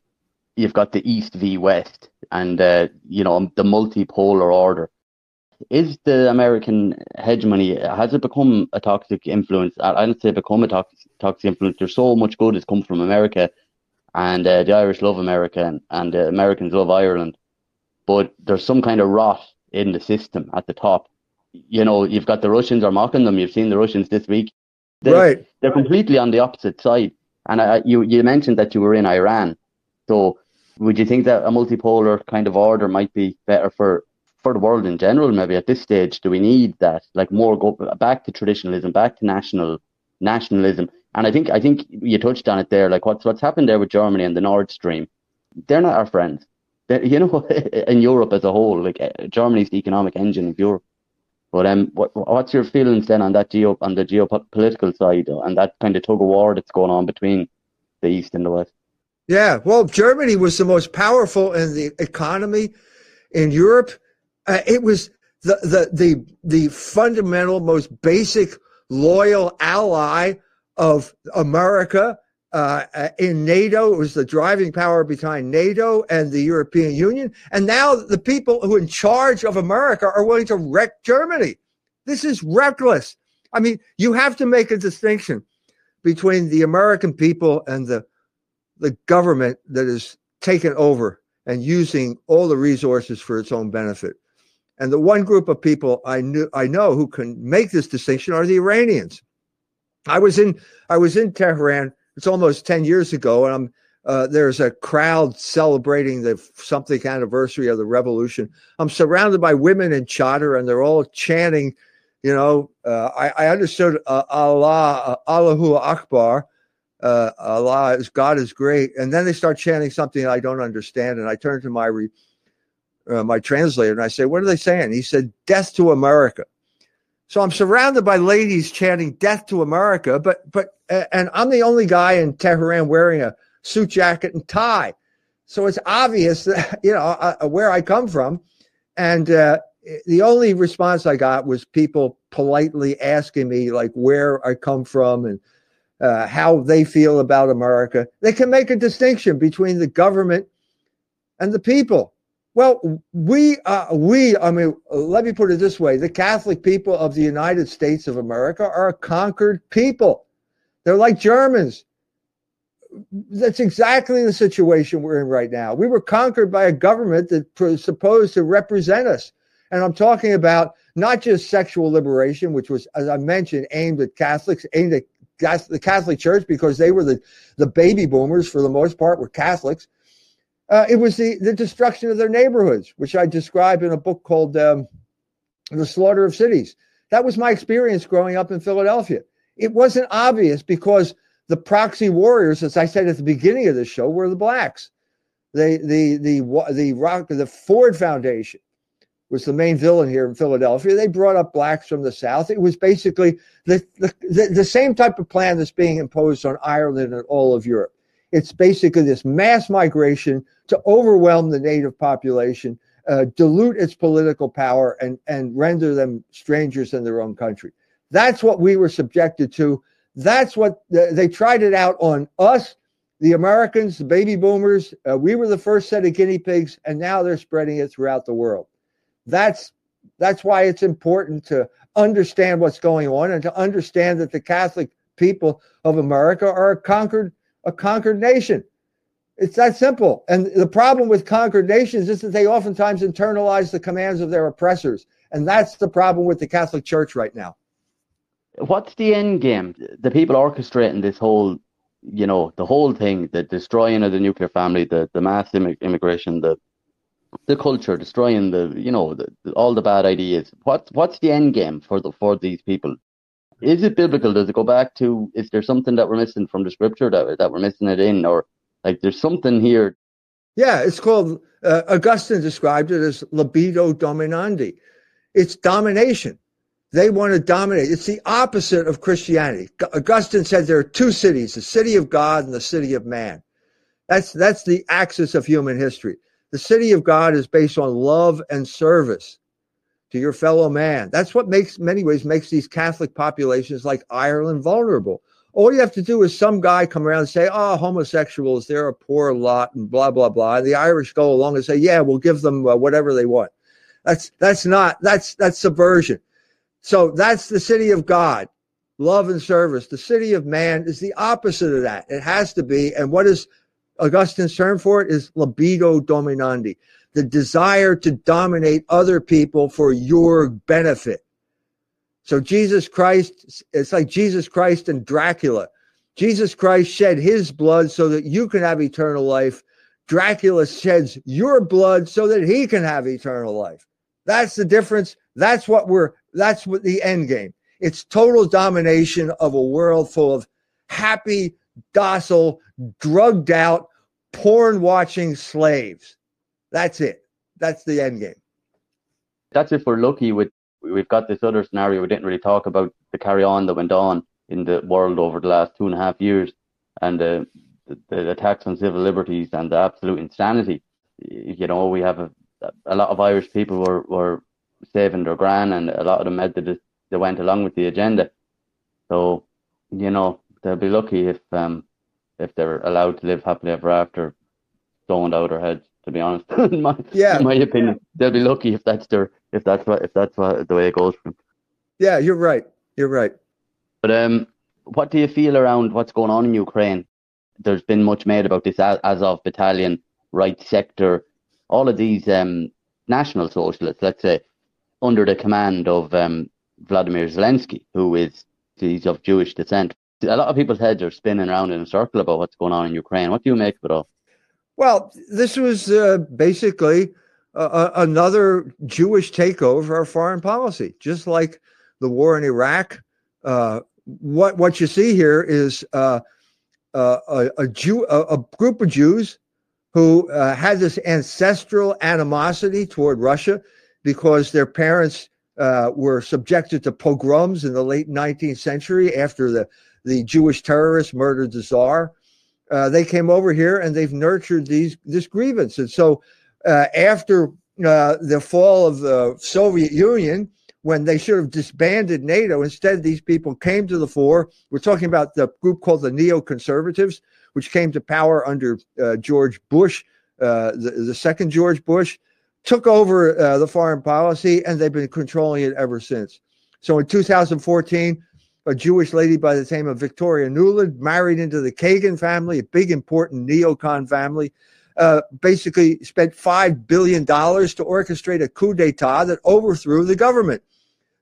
Speaker 1: you've got the East v West, and uh, you know the multipolar order. Is the American hegemony has it become a toxic influence? I don't say become a toxic toxic influence. There's so much good has come from America, and uh, the Irish love America, and, and uh, Americans love Ireland. But there's some kind of rot in the system at the top. You know, you've got the Russians are mocking them. You've seen the Russians this week.
Speaker 2: They're, right.
Speaker 1: They're completely on the opposite side. And I, you you mentioned that you were in Iran, so would you think that a multipolar kind of order might be better for for the world in general? Maybe at this stage, do we need that? Like more go back to traditionalism, back to national nationalism. And I think I think you touched on it there. Like what's what's happened there with Germany and the Nord Stream. They're not our friends. you know, in Europe as a whole, like Germany's the economic engine of Europe. But um, what, what's your feelings then on that geo on the geopolitical side and that kind of tug of war that's going on between the east and the west?
Speaker 2: Yeah, well, Germany was the most powerful in the economy in Europe. Uh, it was the, the the the fundamental, most basic, loyal ally of America uh, uh, in NATO. It was the driving power behind NATO and the European Union. And now the people who are in charge of America are willing to wreck Germany. This is reckless. I mean, you have to make a distinction between the American people and the the government that is taken over and using all the resources for its own benefit. And the one group of people I knew I know who can make this distinction are the Iranians. I was in I was in Tehran. It's almost ten years ago, and I'm uh, there's a crowd celebrating the something anniversary of the revolution. I'm surrounded by women in chador, and they're all chanting. You know, uh, I, I, understood uh, Allah, uh, Allahu Akbar, uh, Allah is God is great, and then they start chanting something I don't understand, and I turn to my re, uh, my translator and I say, "What are they saying?" He said, "Death to America." So I'm surrounded by ladies chanting "Death to America," but but and I'm the only guy in Tehran wearing a suit jacket and tie, so it's obvious that you know uh, uh, where I come from, and uh, the only response I got was people politely asking me like where I come from and uh, how they feel about America. They can make a distinction between the government and the people. Well, we, uh, we, I mean, let me put it this way: the Catholic people of the United States of America are a conquered people. They're like Germans. That's exactly the situation we're in right now. We were conquered by a government that was supposed to represent us, and I'm talking about not just sexual liberation, which was, as I mentioned, aimed at Catholics, aimed at the Catholic Church because they were the, the baby boomers for the most part were Catholics uh, it was the, the destruction of their neighborhoods, which I describe in a book called um, The Slaughter of Cities. That was my experience growing up in Philadelphia. It wasn't obvious because the proxy warriors, as I said at the beginning of the show, were the blacks. The the the the rock the Ford Foundation was the main villain here in Philadelphia. They brought up blacks from the South. It was basically the, the, the, the same type of plan that's being imposed on Ireland and all of Europe. It's basically this mass migration to overwhelm the native population, uh, dilute its political power, and, and render them strangers in their own country. That's what we were subjected to. That's what the, they tried it out on us, the Americans, the baby boomers. Uh, we were the first set of guinea pigs, and now they're spreading it throughout the world. That's that's why it's important to understand what's going on and to understand that the Catholic people of America are a conquered a conquered nation. It's that simple. And the problem with conquered nations is that they oftentimes internalize the commands of their oppressors. And that's the problem with the Catholic Church right now.
Speaker 1: What's the end game? The people orchestrating this whole, you know, the whole thing, the destroying of the nuclear family, the, the mass immigration, the the culture, destroying the, you know, the, all the bad ideas. What's what's the end game for the for these people? Is it biblical? Does it go back to? Is there something that we're missing from the scripture that that we're missing it in, or like there's something here?
Speaker 2: Yeah, it's called. Uh, Augustine described it as libido dominandi. It's domination. They want to dominate. It's the opposite of Christianity. Augustine said there are two cities: the city of God and the city of man. That's that's the axis of human history. The city of God is based on love and service to your fellow man. That's what makes many ways makes these Catholic populations like Ireland vulnerable. All you have to do is some guy come around and say, "Oh, homosexuals, they're a poor lot," and blah blah blah. And the Irish go along and say, "Yeah, we'll give them uh, whatever they want." That's that's not that's that's subversion. So that's the city of God, love and service. The city of man is the opposite of that. It has to be. And what is Augustine's term for it is libido dominandi the desire to dominate other people for your benefit. So Jesus Christ, it's like Jesus Christ and Dracula. Jesus Christ shed his blood so that you can have eternal life. Dracula sheds your blood so that he can have eternal life. That's the difference. That's what we're, that's what the end game. It's total domination of a world full of happy, docile, drugged out, porn watching slaves. That's it. That's the end game.
Speaker 1: That's if we're lucky with we've got this other scenario we didn't really talk about the carry on that went on in the world over the last two and a half years and the, the, the attacks on civil liberties and the absolute insanity. You know, we have a, a lot of Irish people were, were saving their gran and a lot of them had to, they went along with the agenda. So, you know, they'll be lucky if um if they're allowed to live happily ever after, stoned out their heads. To be honest, in my,
Speaker 2: yeah,
Speaker 1: in my opinion, they'll be lucky if that's their if that's what if that's what the way it goes.
Speaker 2: Yeah, you're right. You're right.
Speaker 1: But um, what do you feel around what's going on in Ukraine? There's been much made about this Azov battalion, right sector, all of these um, national socialists, let's say, under the command of um, Vladimir Zelensky, who is he's of Jewish descent. A lot of people's heads are spinning around in a circle about what's going on in Ukraine. What do you make of it all?
Speaker 2: Well, this was uh, basically uh, another Jewish takeover of foreign policy, just like the war in Iraq. Uh, what what you see here is uh, uh, a, a Jew, a, a, group of Jews who uh, had this ancestral animosity toward Russia because their parents uh, were subjected to pogroms in the late 19th century after the, the Jewish terrorists murdered the Tsar. Uh, they came over here and they've nurtured these this grievance. And so uh, after uh, the fall of the Soviet Union, when they should have disbanded NATO, instead these people came to the fore. We're talking about the group called the neoconservatives, which came to power under uh, George Bush, uh, the, the second George Bush took over uh, the foreign policy and they've been controlling it ever since. So in 2014, a Jewish lady by the name of Victoria Nuland married into the Kagan family, a big important neocon family. Uh, basically spent $5 billion to orchestrate a coup d'etat that overthrew the government,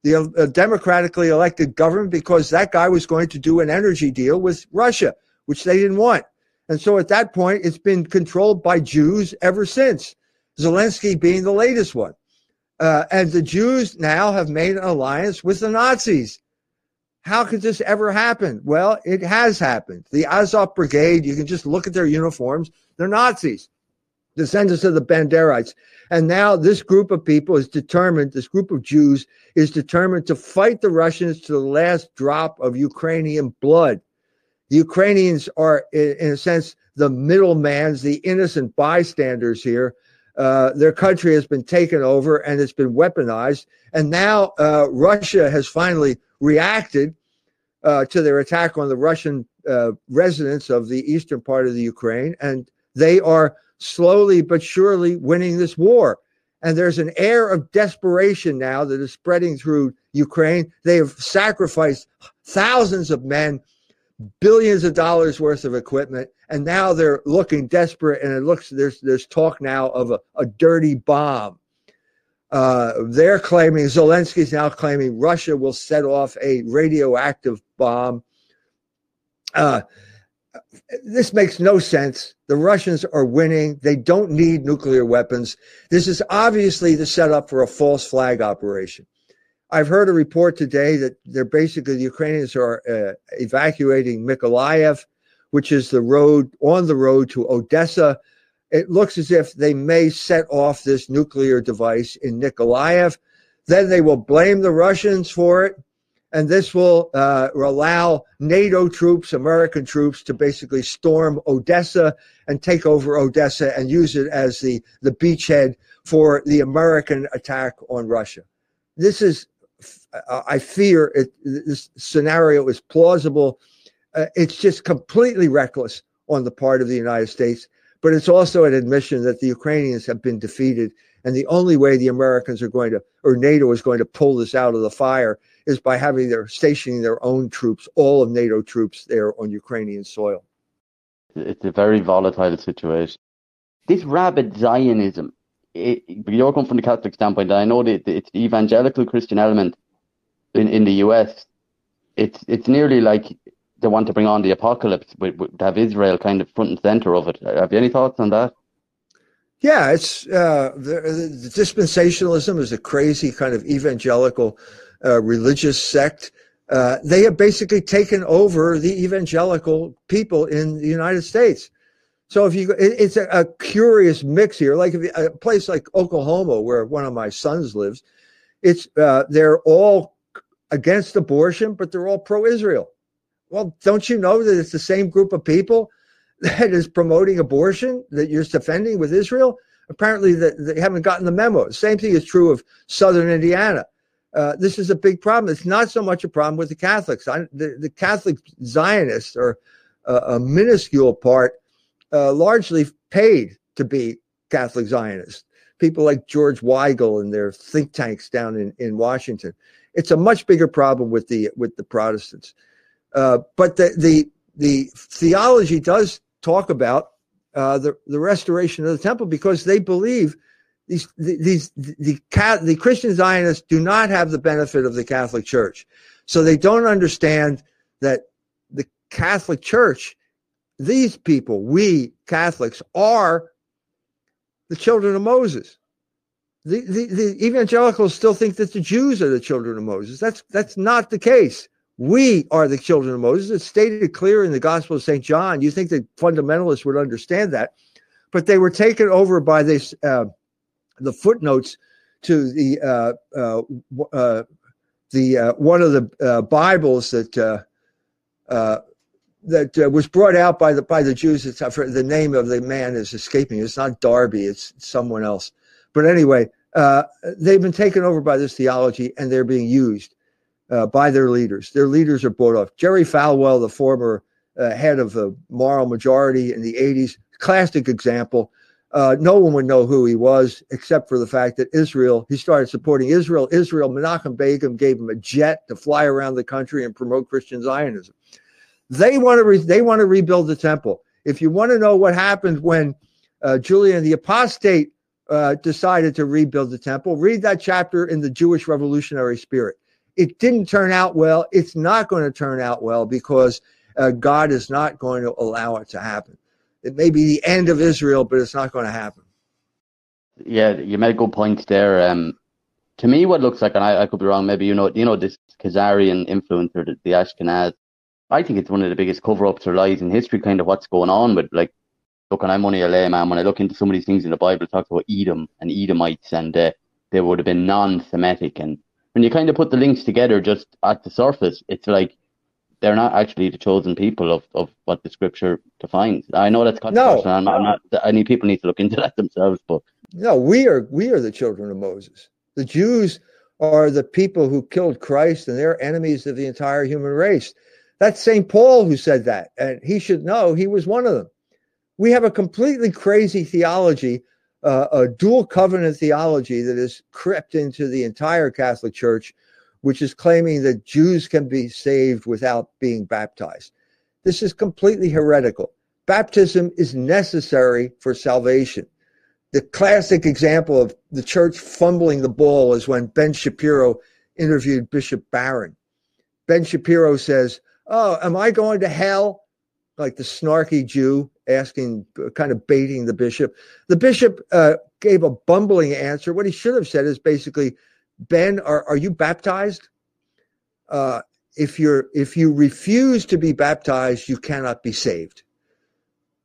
Speaker 2: the uh, democratically elected government, because that guy was going to do an energy deal with Russia, which they didn't want. And so at that point, it's been controlled by Jews ever since. Zelensky being the latest one. Uh, and the Jews now have made an alliance with the Nazis. How could this ever happen? Well, it has happened. The Azov Brigade, you can just look at their uniforms, they're Nazis, descendants of the Banderites. And now this group of people is determined, this group of Jews is determined to fight the Russians to the last drop of Ukrainian blood. The Ukrainians are, in a sense, the middlemans, the innocent bystanders here uh, their country has been taken over and it's been weaponized. And now uh, Russia has finally reacted uh, to their attack on the Russian uh, residents of the eastern part of the Ukraine. And they are slowly but surely winning this war. And there's an air of desperation now that is spreading through Ukraine. They have sacrificed thousands of men billions of dollars worth of equipment, and now they're looking desperate. And it looks there's there's talk now of a, a dirty bomb. Uh, they're claiming Zelensky's now claiming Russia will set off a radioactive bomb. Uh, this makes no sense. The Russians are winning. They don't need nuclear weapons. This is obviously the setup for a false flag operation. I've heard a report today that they're basically the Ukrainians are uh, evacuating Mykolaiv, which is the road on the road to Odessa. It looks as if they may set off this nuclear device in Mykolaiv. Then they will blame the Russians for it. And this will uh, allow NATO troops, American troops, to basically storm Odessa and take over Odessa and use it as the, the beachhead for the American attack on Russia. This is I fear it, this scenario is plausible. Uh, it's just completely reckless on the part of the United States, but it's also an admission that the Ukrainians have been defeated. And the only way the Americans are going to, or NATO is going to pull this out of the fire is by having their stationing their own troops, all of NATO troops there on Ukrainian soil.
Speaker 1: It's a very volatile situation. This rabid Zionism, it, you're coming from the Catholic standpoint, I know that it's the evangelical Christian element in, in the US, it's it's nearly like they want to bring on the apocalypse, with, to have Israel kind of front and center of it. Have you any thoughts on that?
Speaker 2: Yeah, it's uh, the, the, dispensationalism is a crazy kind of evangelical uh, religious sect. Uh, they have basically taken over the evangelical people in the United States. So if you, it, it's a, a, curious mix here. Like if a place like Oklahoma, where one of my sons lives, it's uh, they're all against abortion, but they're all pro-Israel. Well, don't you know that it's the same group of people that is promoting abortion that you're defending with Israel? Apparently, that they haven't gotten the memo. Same thing is true of Southern Indiana. Uh, this is a big problem. It's not so much a problem with the Catholics. I, the, the, Catholic Zionists are a minuscule part, uh, largely paid to be Catholic Zionists. People like George Weigel and their think tanks down in, in Washington. It's a much bigger problem with the with the Protestants. Uh, but the, the the theology does talk about uh, the the restoration of the temple because they believe these these the, the the Christian Zionists do not have the benefit of the Catholic Church, so they don't understand that the Catholic Church, these people, we Catholics, are the children of Moses. The, the, the evangelicals still think that the Jews are the children of Moses. That's that's not the case. We are the children of Moses. It's stated clear in the Gospel of St. John. You think that fundamentalists would understand that, but they were taken over by this uh, the footnotes to the uh, uh, uh the uh, one of the uh, Bibles that that was brought out by the by the Jews. It's, the name of the man is escaping. It's not Darby. It's someone else. But anyway, they've been taken over by this theology, and they're being used uh, by their leaders. Their leaders are bought off. Jerry Falwell, the former uh, head of the moral majority in the 80s, classic example. Uh, no one would know who he was except for the fact that Israel, he started supporting Israel. Israel, Menachem Begin gave him a jet to fly around the country and promote Christian Zionism. They want to re- they want to rebuild the temple. If you want to know what happened when uh, Julian the Apostate uh, decided to rebuild the temple, read that chapter in the Jewish Revolutionary Spirit. It didn't turn out well. It's not going to turn out well because uh, God is not going to allow it to happen. It may be the end of Israel, but it's not going to happen.
Speaker 1: Yeah, you made good points there. Um, to me, what looks like, and I, I, could be wrong, maybe you know, you know, this Khazarian influencer, the, the Ashkenaz. I think it's one of the biggest cover-ups or lies in history. Kind of what's going on with like, look, and I'm only a layman. When I look into some of these things in the Bible, it talks about Edom and Edomites, and uh, they would have been non-Semitic, and when you kind of put the links together just at the surface, it's like they're not actually the chosen people of, of what the scripture defines. I know that's controversial. No, I'm, I'm not, I need people need to look into that themselves, but
Speaker 2: no, we are we are the children of Moses. The Jews are the people who killed Christ, and they're enemies of the entire human race. That's St. Paul who said that, and he should know he was one of them. We have a completely crazy theology uh, a dual covenant theology that has crept into the entire Catholic Church, which is claiming that Jews can be saved without being baptized. This is completely heretical. Baptism is necessary for salvation. The classic example of the church fumbling the ball is when Ben Shapiro interviewed Bishop Barron. Ben Shapiro says, Oh, am I going to hell? Like the snarky Jew asking, kind of baiting the bishop. The bishop uh, gave a bumbling answer. What he should have said is basically, Ben, are, are you baptized? Uh, if you're if you refuse to be baptized, you cannot be saved.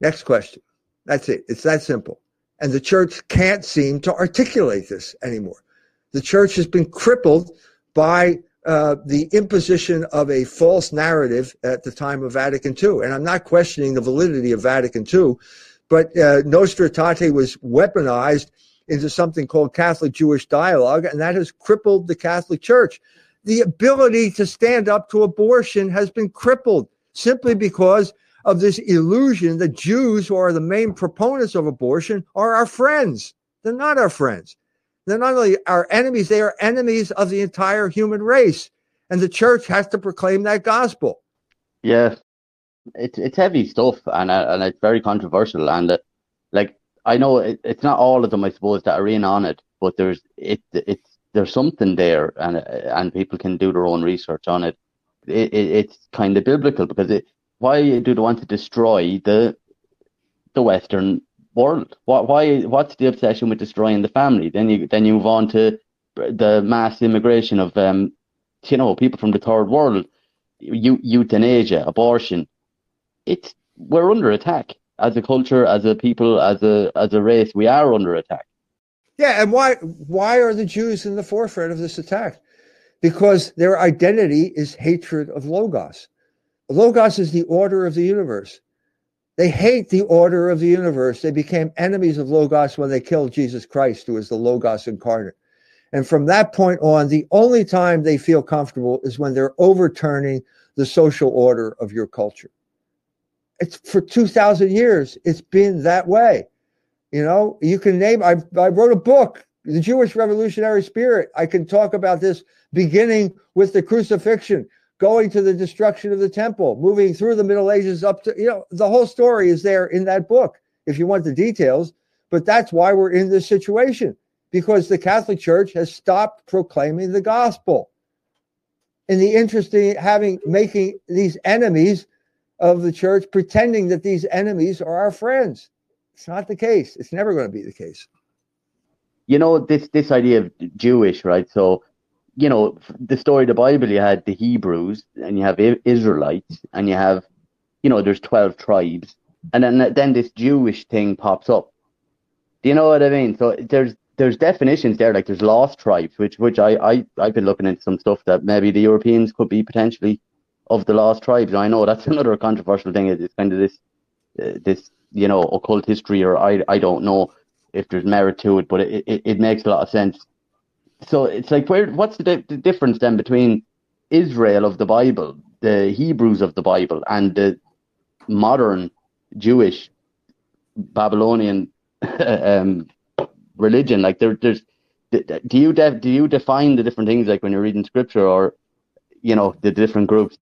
Speaker 2: Next question. That's it. It's that simple. And the church can't seem to articulate this anymore. The church has been crippled by uh, the imposition of a false narrative at the time of Vatican II. And I'm not questioning the validity of Vatican II, but uh, Nostra Aetate was weaponized into something called Catholic Jewish dialogue, and that has crippled the Catholic Church. The ability to stand up to abortion has been crippled simply because of this illusion that Jews, who are the main proponents of abortion, are our friends. They're not our friends. They're not only our enemies, they are enemies of the entire human race. And the church has to proclaim that gospel.
Speaker 1: Yeah, it's it's heavy stuff and uh, and it's very controversial. And uh, like I know it, it's not all of them, I suppose, that are in on it, but there's it it's there's something there, and uh, and people can do their own research on it. it, it it's kind of biblical because it, why do they want to destroy the the Western world? What, why? What's the obsession with destroying the family? Then you then you move on to the mass immigration of um, you know, people from the third world, euthanasia, abortion. It's we're under attack, as a culture, as a people, as a as a race, we are under attack.
Speaker 2: Yeah, and why why are the Jews in the forefront of this attack? Because their identity is hatred of logos. Logos is the order of the universe. They hate the order of the universe. They became enemies of logos when they killed Jesus Christ, who is the logos incarnate. And from that point on, the only time they feel comfortable is when they're overturning the social order of your culture. It's for 2,000 years, it's been that way. You know, you can name, I, I wrote a book, The Jewish Revolutionary Spirit. I can talk about this beginning with the crucifixion, going to the destruction of the temple, moving through the Middle Ages up to, you know, the whole story is there in that book if you want the details. But that's why we're in this situation because the Catholic Church has stopped proclaiming the gospel in the interest in having making these enemies of the church pretending that these enemies are our friends. It's not the case. It's never going to be the case.
Speaker 1: You know this this idea of Jewish, right? So, you know, the story of the Bible, you had the Hebrews, and you have Israelites, and you have, you know, there's twelve tribes, and then then this Jewish thing pops up. Do you know what I mean? So there's there's definitions there, like there's lost tribes, which which I, I I've been looking into some stuff that maybe the Europeans could be potentially of the lost tribes. I know that's another controversial thing. It's kind of this uh, this you know occult history, or I I don't know if there's merit to it, but it, it, it makes a lot of sense. So it's like where what's the, the difference then between Israel of the Bible, the Hebrews of the Bible, and the modern Jewish Babylonian um, religion? Like there, there's do you de- do you define the different things like when you're reading scripture or you know the different groups?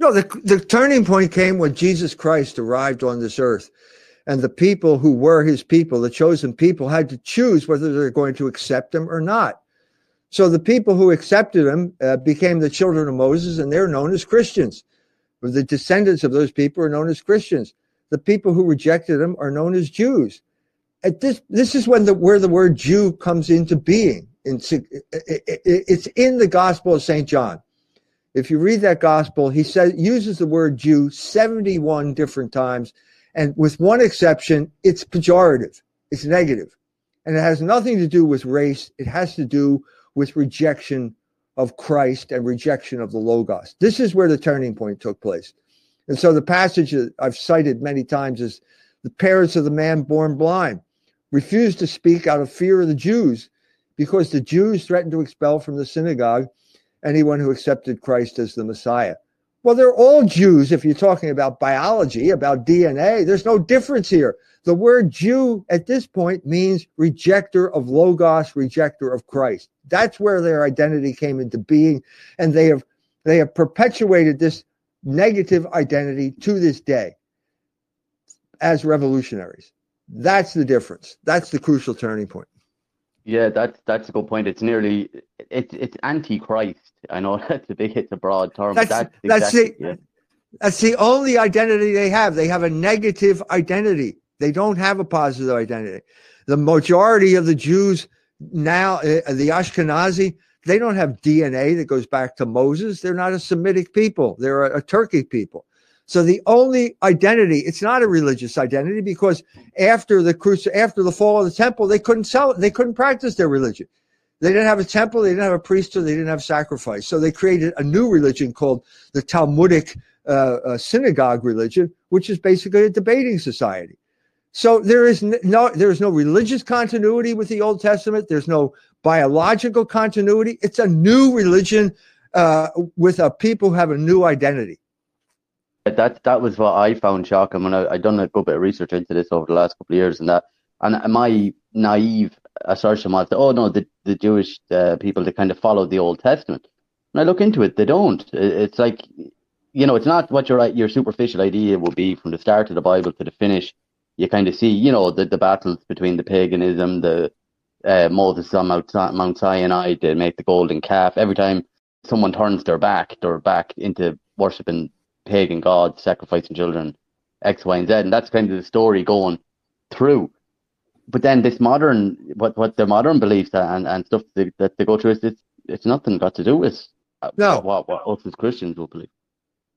Speaker 2: No, the the turning point came when Jesus Christ arrived on this earth, and the people who were his people, the chosen people, had to choose whether they're going to accept him or not. So the people who accepted him uh, became the children of Moses, and they're known as Christians. The descendants of those people are known as Christians. The people who rejected him are known as Jews at this this is when the where the word Jew comes into being. It's, in the Gospel of Saint John. If you read that Gospel, he says uses the word Jew 71 different times, and with one exception, it's pejorative. It's negative, and it has nothing to do with race. It has to do with rejection of Christ and rejection of the Logos. This is where the turning point took place. And so the passage that I've cited many times is the parents of the man born blind refused to speak out of fear of the Jews because the Jews threatened to expel from the synagogue anyone who accepted Christ as the Messiah. Well, they're all Jews if you're talking about biology, about DNA. There's no difference here. The word Jew at this point means rejecter of Logos, rejecter of Christ. That's where their identity came into being. And they have they have perpetuated this negative identity to this day as revolutionaries. That's the difference. That's the crucial turning point.
Speaker 1: Yeah, that's that's a good point. It's nearly it's it's anti-Christ. I know that's a big, it's a broad term.
Speaker 2: That's
Speaker 1: that's,
Speaker 2: that's
Speaker 1: exactly,
Speaker 2: the
Speaker 1: yeah.
Speaker 2: that's the only identity they have. They have a negative identity. They don't have a positive identity. The majority of the Jews now, uh, the Ashkenazi, they don't have DNA that goes back to Moses. They're not a Semitic people. They're a, a Turkic people. So the only identity, it's not a religious identity because after the cruci- after the fall of the temple, they couldn't sell it. They couldn't practice their religion. They didn't have a temple. They didn't have a priesthood. They didn't have sacrifice. So they created a new religion called the Talmudic uh, uh, synagogue religion, which is basically a debating society. So there is no there is no religious continuity with the Old Testament. There's no biological continuity. It's a new religion uh, with a people who have a new identity.
Speaker 1: That that was what I found shocking when I I done a good bit of research into this over the last couple of years, and that and my naive assertion was that oh no, the the Jewish uh, people they kind of follow the Old Testament. And I look into it, they don't. It's like you know, it's not what your your superficial idea would be from the start of the Bible to the finish. You kind of see, you know, the, the battles between the paganism, the uh, Moses on Mount, Mount Sinai, they make the golden calf. Every time someone turns their back, they're back into worshiping pagan gods, sacrificing children, X, Y, and Z. And that's kind of the story going through. But then this modern, what what the modern beliefs and, and stuff that, that they go through is it's, it's nothing got to do with uh,
Speaker 2: no.
Speaker 1: what, what us as Christians will believe.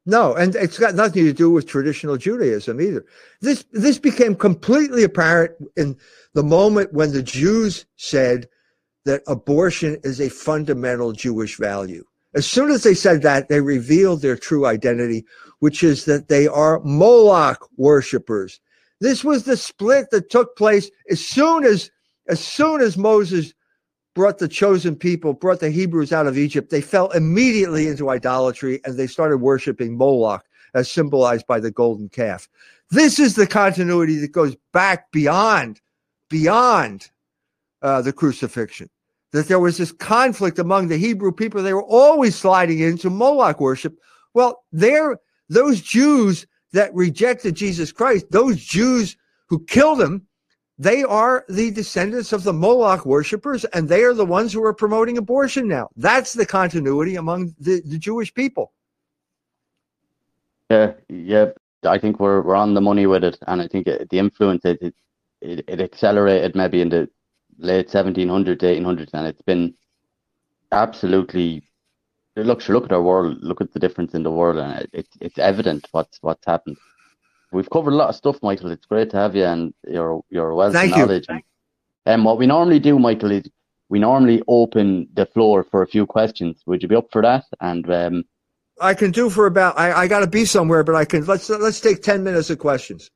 Speaker 2: No, and it's got nothing to do with traditional Judaism either. This this became completely apparent in the moment when the Jews said that abortion is a fundamental Jewish value. As soon as they said that, they revealed their true identity, which is that they are Moloch worshippers. This was the split that took place as soon as as soon as Moses brought the chosen people, brought the Hebrews out of Egypt, they fell immediately into idolatry and they started worshiping Moloch as symbolized by the golden calf. This is the continuity that goes back beyond, beyond uh, the crucifixion. That there was this conflict among the Hebrew people. They were always sliding into Moloch worship. Well, there, those Jews that rejected Jesus Christ, those Jews who killed him, they are the descendants of the Moloch worshippers, and they are the ones who are promoting abortion now. That's the continuity among the, the Jewish people.
Speaker 1: Yeah, yeah. I think we're we're on the money with it, and I think it, the influence it, it it accelerated maybe in the late 1700s, 1800s, and it's been absolutely. Look, look at our world. Look at the difference in the world, and it, it it's evident what's what's happened. We've covered a lot of stuff, Michael. It's great to have you and your your wealth
Speaker 2: Thank
Speaker 1: of knowledge.
Speaker 2: You.
Speaker 1: And um, what we normally do, Michael, is we normally open the floor for a few questions. Would you be up for that? And um,
Speaker 2: I can do for about. I, I got to be somewhere, but I can. Let's let's take ten minutes of questions.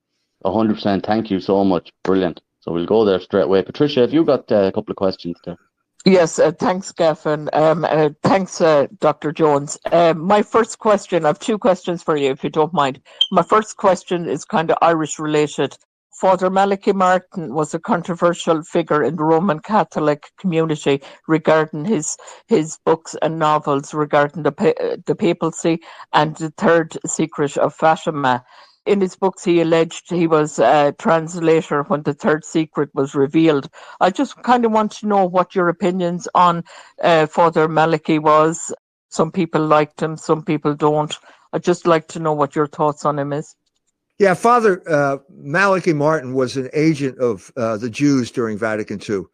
Speaker 1: hundred percent. Thank you so much. Brilliant. So we'll go there straight away. Patricia, have you got uh, a couple of questions there?
Speaker 3: Yes, uh, thanks, Gavin. Um, uh, thanks, uh, Dr. Jones. Um, my first question, I have two questions for you, if you don't mind. My first question is kind of Irish related. Father Malachi Martin was a controversial figure in the Roman Catholic community regarding his his books and novels regarding the the papacy and the Third Secret of Fatima in his books, he alleged he was a translator when the third secret was revealed. I just kind of want to know what your opinions on uh, Father Malachi was. Some people liked him, some people don't. I'd just like to know what your thoughts on him is.
Speaker 2: Yeah, Father uh, Malachi Martin was an agent of uh, the Jews during Vatican II.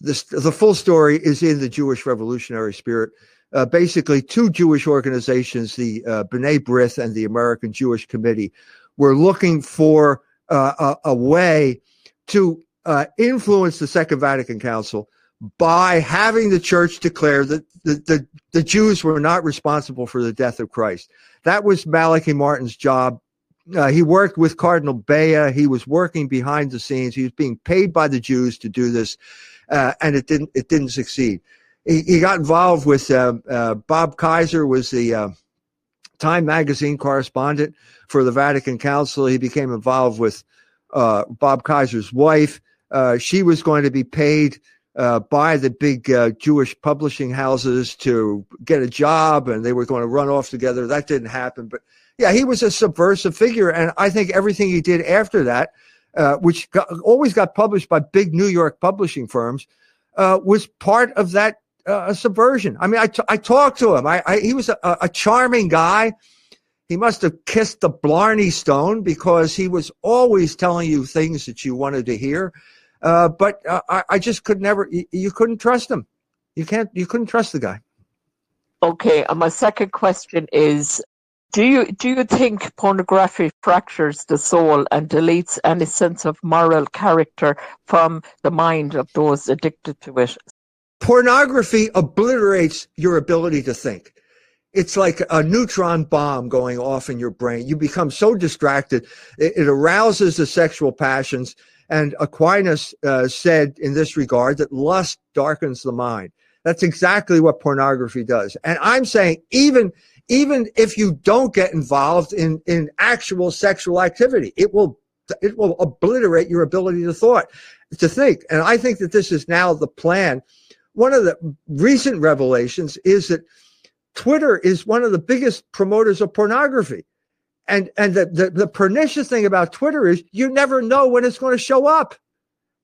Speaker 2: The full story is in the Jewish Revolutionary Spirit. Uh, basically, two Jewish organizations, the uh, B'nai B'rith and the American Jewish Committee, were looking for uh, a, a, way to uh, influence the Second Vatican Council by having the church declare that the, the, the, Jews were not responsible for the death of Christ. That was Malachi Martin's job. Uh, he worked with Cardinal Bea. He was working behind the scenes. He was being paid by the Jews to do this, uh, and it didn't it didn't succeed. He, he got involved with uh, uh, Bob Kaiser was the Time magazine correspondent for the Vatican Council. He became involved with uh, Bob Kaiser's wife. Uh, she was going to be paid uh, by the big uh, Jewish publishing houses to get a job, and they were going to run off together. That didn't happen. But yeah, he was a subversive figure, and I think everything he did after that, uh, which got, always got published by big New York publishing firms, uh, was part of that uh, a subversion. I mean, I, t- I talked to him. I, I he was a, a, charming guy. He must have kissed the Blarney Stone because he was always telling you things that you wanted to hear. Uh, but uh, I, I, just could never. You, you, couldn't trust him. You can't. You couldn't trust the guy.
Speaker 3: Okay. And my second question is: Do you do you think pornography fractures the soul and deletes any sense of moral character from the mind of those addicted to it?
Speaker 2: Pornography obliterates your ability to think. It's like a neutron bomb going off in your brain. You become so distracted. It, it arouses the sexual passions. And Aquinas uh, said in this regard that lust darkens the mind. That's exactly what pornography does. And I'm saying even even if you don't get involved in in actual sexual activity, it will it will obliterate your ability to thought to think. And I think that this is now the plan one of the recent revelations is that Twitter is one of the biggest promoters of pornography. And and the, the, the pernicious thing about Twitter is you never know when it's going to show up.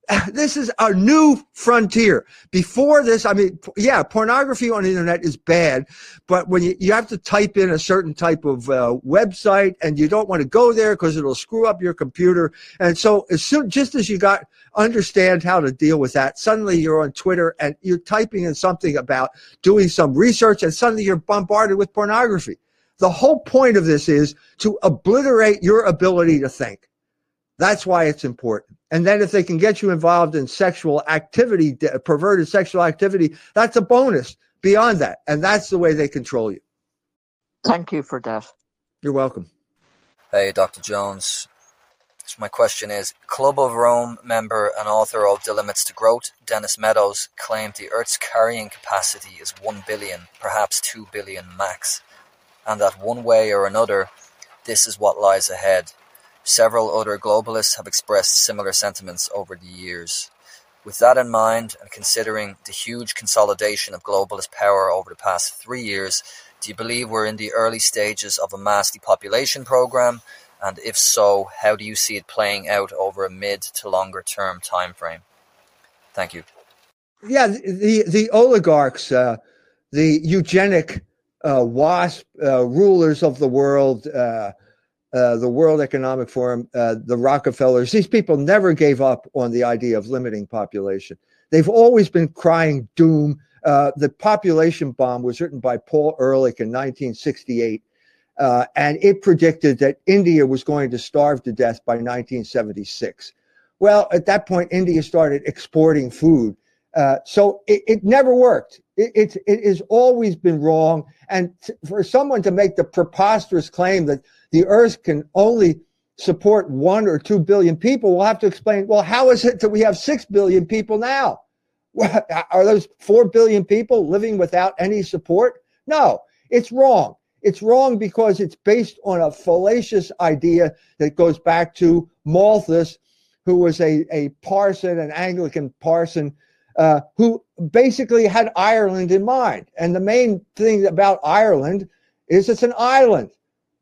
Speaker 2: this is a new frontier. Before this, I mean, yeah, pornography on the internet is bad, but when you, you have to type in a certain type of uh, website and you don't want to go there because it'll screw up your computer. And so as soon, just as you got understand how to deal with that, suddenly you're on Twitter and you're typing in something about doing some research and suddenly you're bombarded with pornography. The whole point of this is to obliterate your ability to think. That's why it's important. And then if they can get you involved in sexual activity, perverted sexual activity, that's a bonus beyond that. And that's the way they control you.
Speaker 3: Thank you for that.
Speaker 2: You're welcome.
Speaker 4: Hey, Dr. Jones. So my question is Club of Rome member and author of The Limits to Growth, Dennis Meadows, claimed the Earth's carrying capacity is 1 billion, perhaps 2 billion max, and that one way or another, this is what lies ahead. Several other globalists have expressed similar sentiments over the years. With that in mind, and considering the huge consolidation of globalist power over the past three years, do you believe we're in the early stages of a mass depopulation program? And if so, how do you see it playing out over a mid to longer term time frame? Thank you.
Speaker 2: Yeah, the the oligarchs, uh, the eugenic uh, WASP uh, rulers of the world, uh, uh, the World Economic Forum, uh, the Rockefellers, these people never gave up on the idea of limiting population. They've always been crying doom. Uh, the population bomb was written by Paul Ehrlich in 1968, uh, and it predicted that India was going to starve to death by 1976. Well, at that point, India started exporting food. Uh, so it, it, never worked. It, it, it has always been wrong. And t- for someone to make the preposterous claim that the earth can only support one or two billion people, we'll have to explain, well, how is it that we have six billion people now? Are those four billion people living without any support? No, it's wrong. It's wrong because it's based on a fallacious idea that goes back to Malthus, who was a, a parson, an Anglican parson, uh, who basically had Ireland in mind. And the main thing about Ireland is it's an island.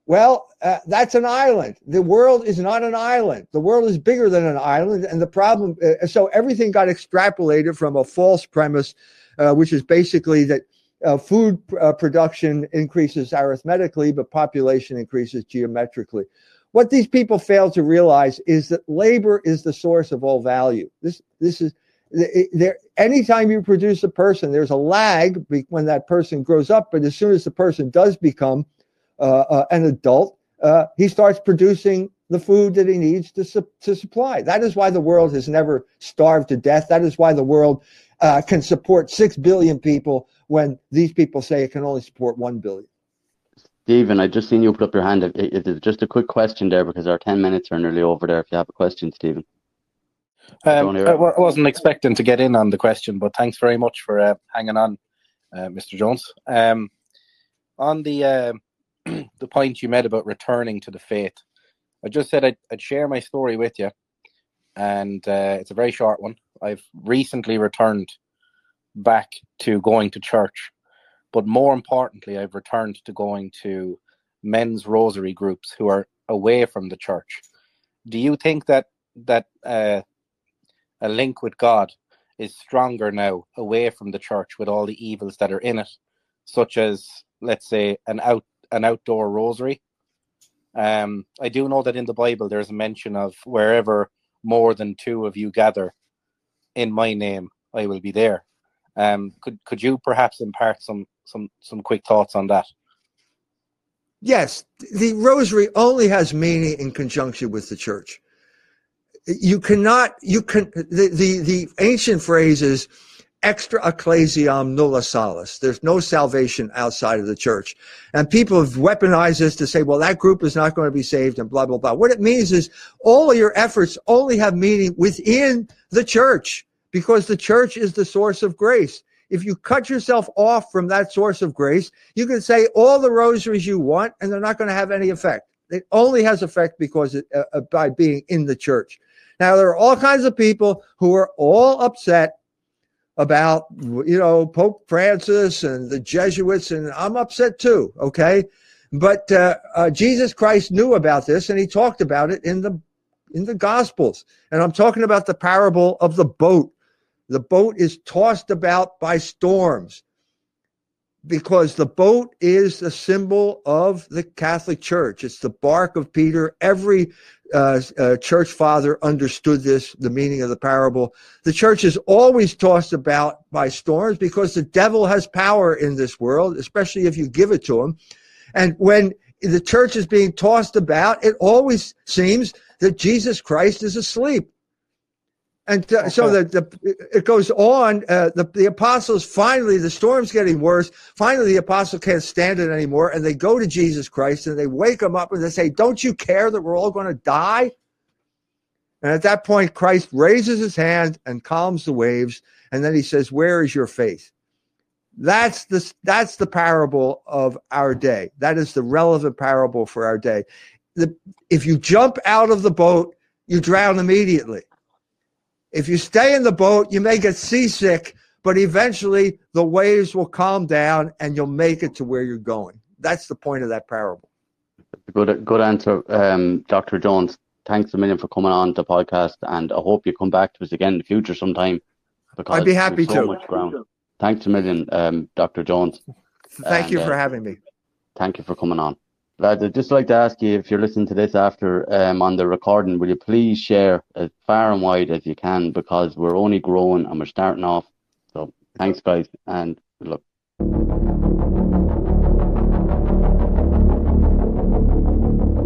Speaker 2: Well, uh, that's an island. The world is not an island. The world is bigger than an island. And the problem, uh, so everything got extrapolated from a false premise, uh, which is basically that uh, food uh, production increases arithmetically, but population increases geometrically. What these people fail to realize is that labor is the source of all value. This, this is, there anytime you produce a person there's a lag when that person grows up but as soon as the person does become uh, uh, an adult, uh, he starts producing the food that he needs to, su- to supply. That is why the world has never starved to death. That is why the world uh, can support 6 billion people when these people say it can only support 1 billion.
Speaker 1: Stephen, I just seen you put up your hand. If, if, just a quick question there because our 10 minutes are nearly over there. If you have a question, Stephen.
Speaker 5: Um, I wasn't expecting to get in on the question, but thanks very much for uh, hanging on, uh, Mr. Jones. Um, on the uh, the point you made about returning to the faith. I just said I'd, I'd share my story with you, and uh, it's a very short one. I've recently returned back to going to church, but more importantly, I've returned to going to men's rosary groups who are away from the church. Do you think that that uh, a link with God is stronger now away from the church with all the evils that are in it, such as let's say an out an outdoor rosary. Um, I do know that in the Bible there's a mention of wherever more than two of you gather in my name, I will be there. Um, could could you perhaps impart some some some quick thoughts on that?
Speaker 2: Yes, the rosary only has meaning in conjunction with the church. You cannot you can the the, the ancient phrase is extra ecclesiam nulla salus. There's no salvation outside of the church. And people have weaponized this to say, well, that group is not going to be saved and blah, blah, blah. What it means is all your efforts only have meaning within the church because the church is the source of grace. If you cut yourself off from that source of grace, you can say all the rosaries you want and they're not going to have any effect. It only has effect because it, uh, uh by being in the church. Now, there are all kinds of people who are all upset about you know Pope Francis and the Jesuits, and I'm upset too. Okay, but uh, uh, Jesus Christ knew about this, and he talked about it in the in the Gospels. And I'm talking about the parable of the boat. The boat is tossed about by storms because the boat is the symbol of the Catholic Church. It's the bark of Peter. Every uh, uh, church father understood this, the meaning of the parable. The church is always tossed about by storms because the devil has power in this world, especially if you give it to him. And when the church is being tossed about, it always seems that Jesus Christ is asleep. And okay. so the, the, it goes on. Uh, the, the apostles finally, the storm's getting worse. Finally, the apostle can't stand it anymore. And they go to Jesus Christ and they wake him up and they say, Don't you care that we're all going to die? And at that point, Christ raises his hand and calms the waves. And then he says, Where is your faith? That's the, that's the parable of our day. That is the relevant parable for our day. The, if you jump out of the boat, you drown immediately. If you stay in the boat, you may get seasick, but eventually the waves will calm down and you'll make it to where you're going. That's the point of that parable.
Speaker 1: Good, good answer, um, Dr. Jones. Thanks a million for coming on the podcast, and I hope you come back to us again in the future sometime.
Speaker 2: Because I'd be happy so to. Much ground.
Speaker 1: Thanks a million, um, Dr. Jones.
Speaker 2: Thank and, you for uh, having me.
Speaker 1: Thank you for coming on. Lads, I'd just like to ask you if you're listening to this after um, on the recording, will you please share as far and wide as you can because we're only growing and we're starting off. So thanks, guys, and good luck.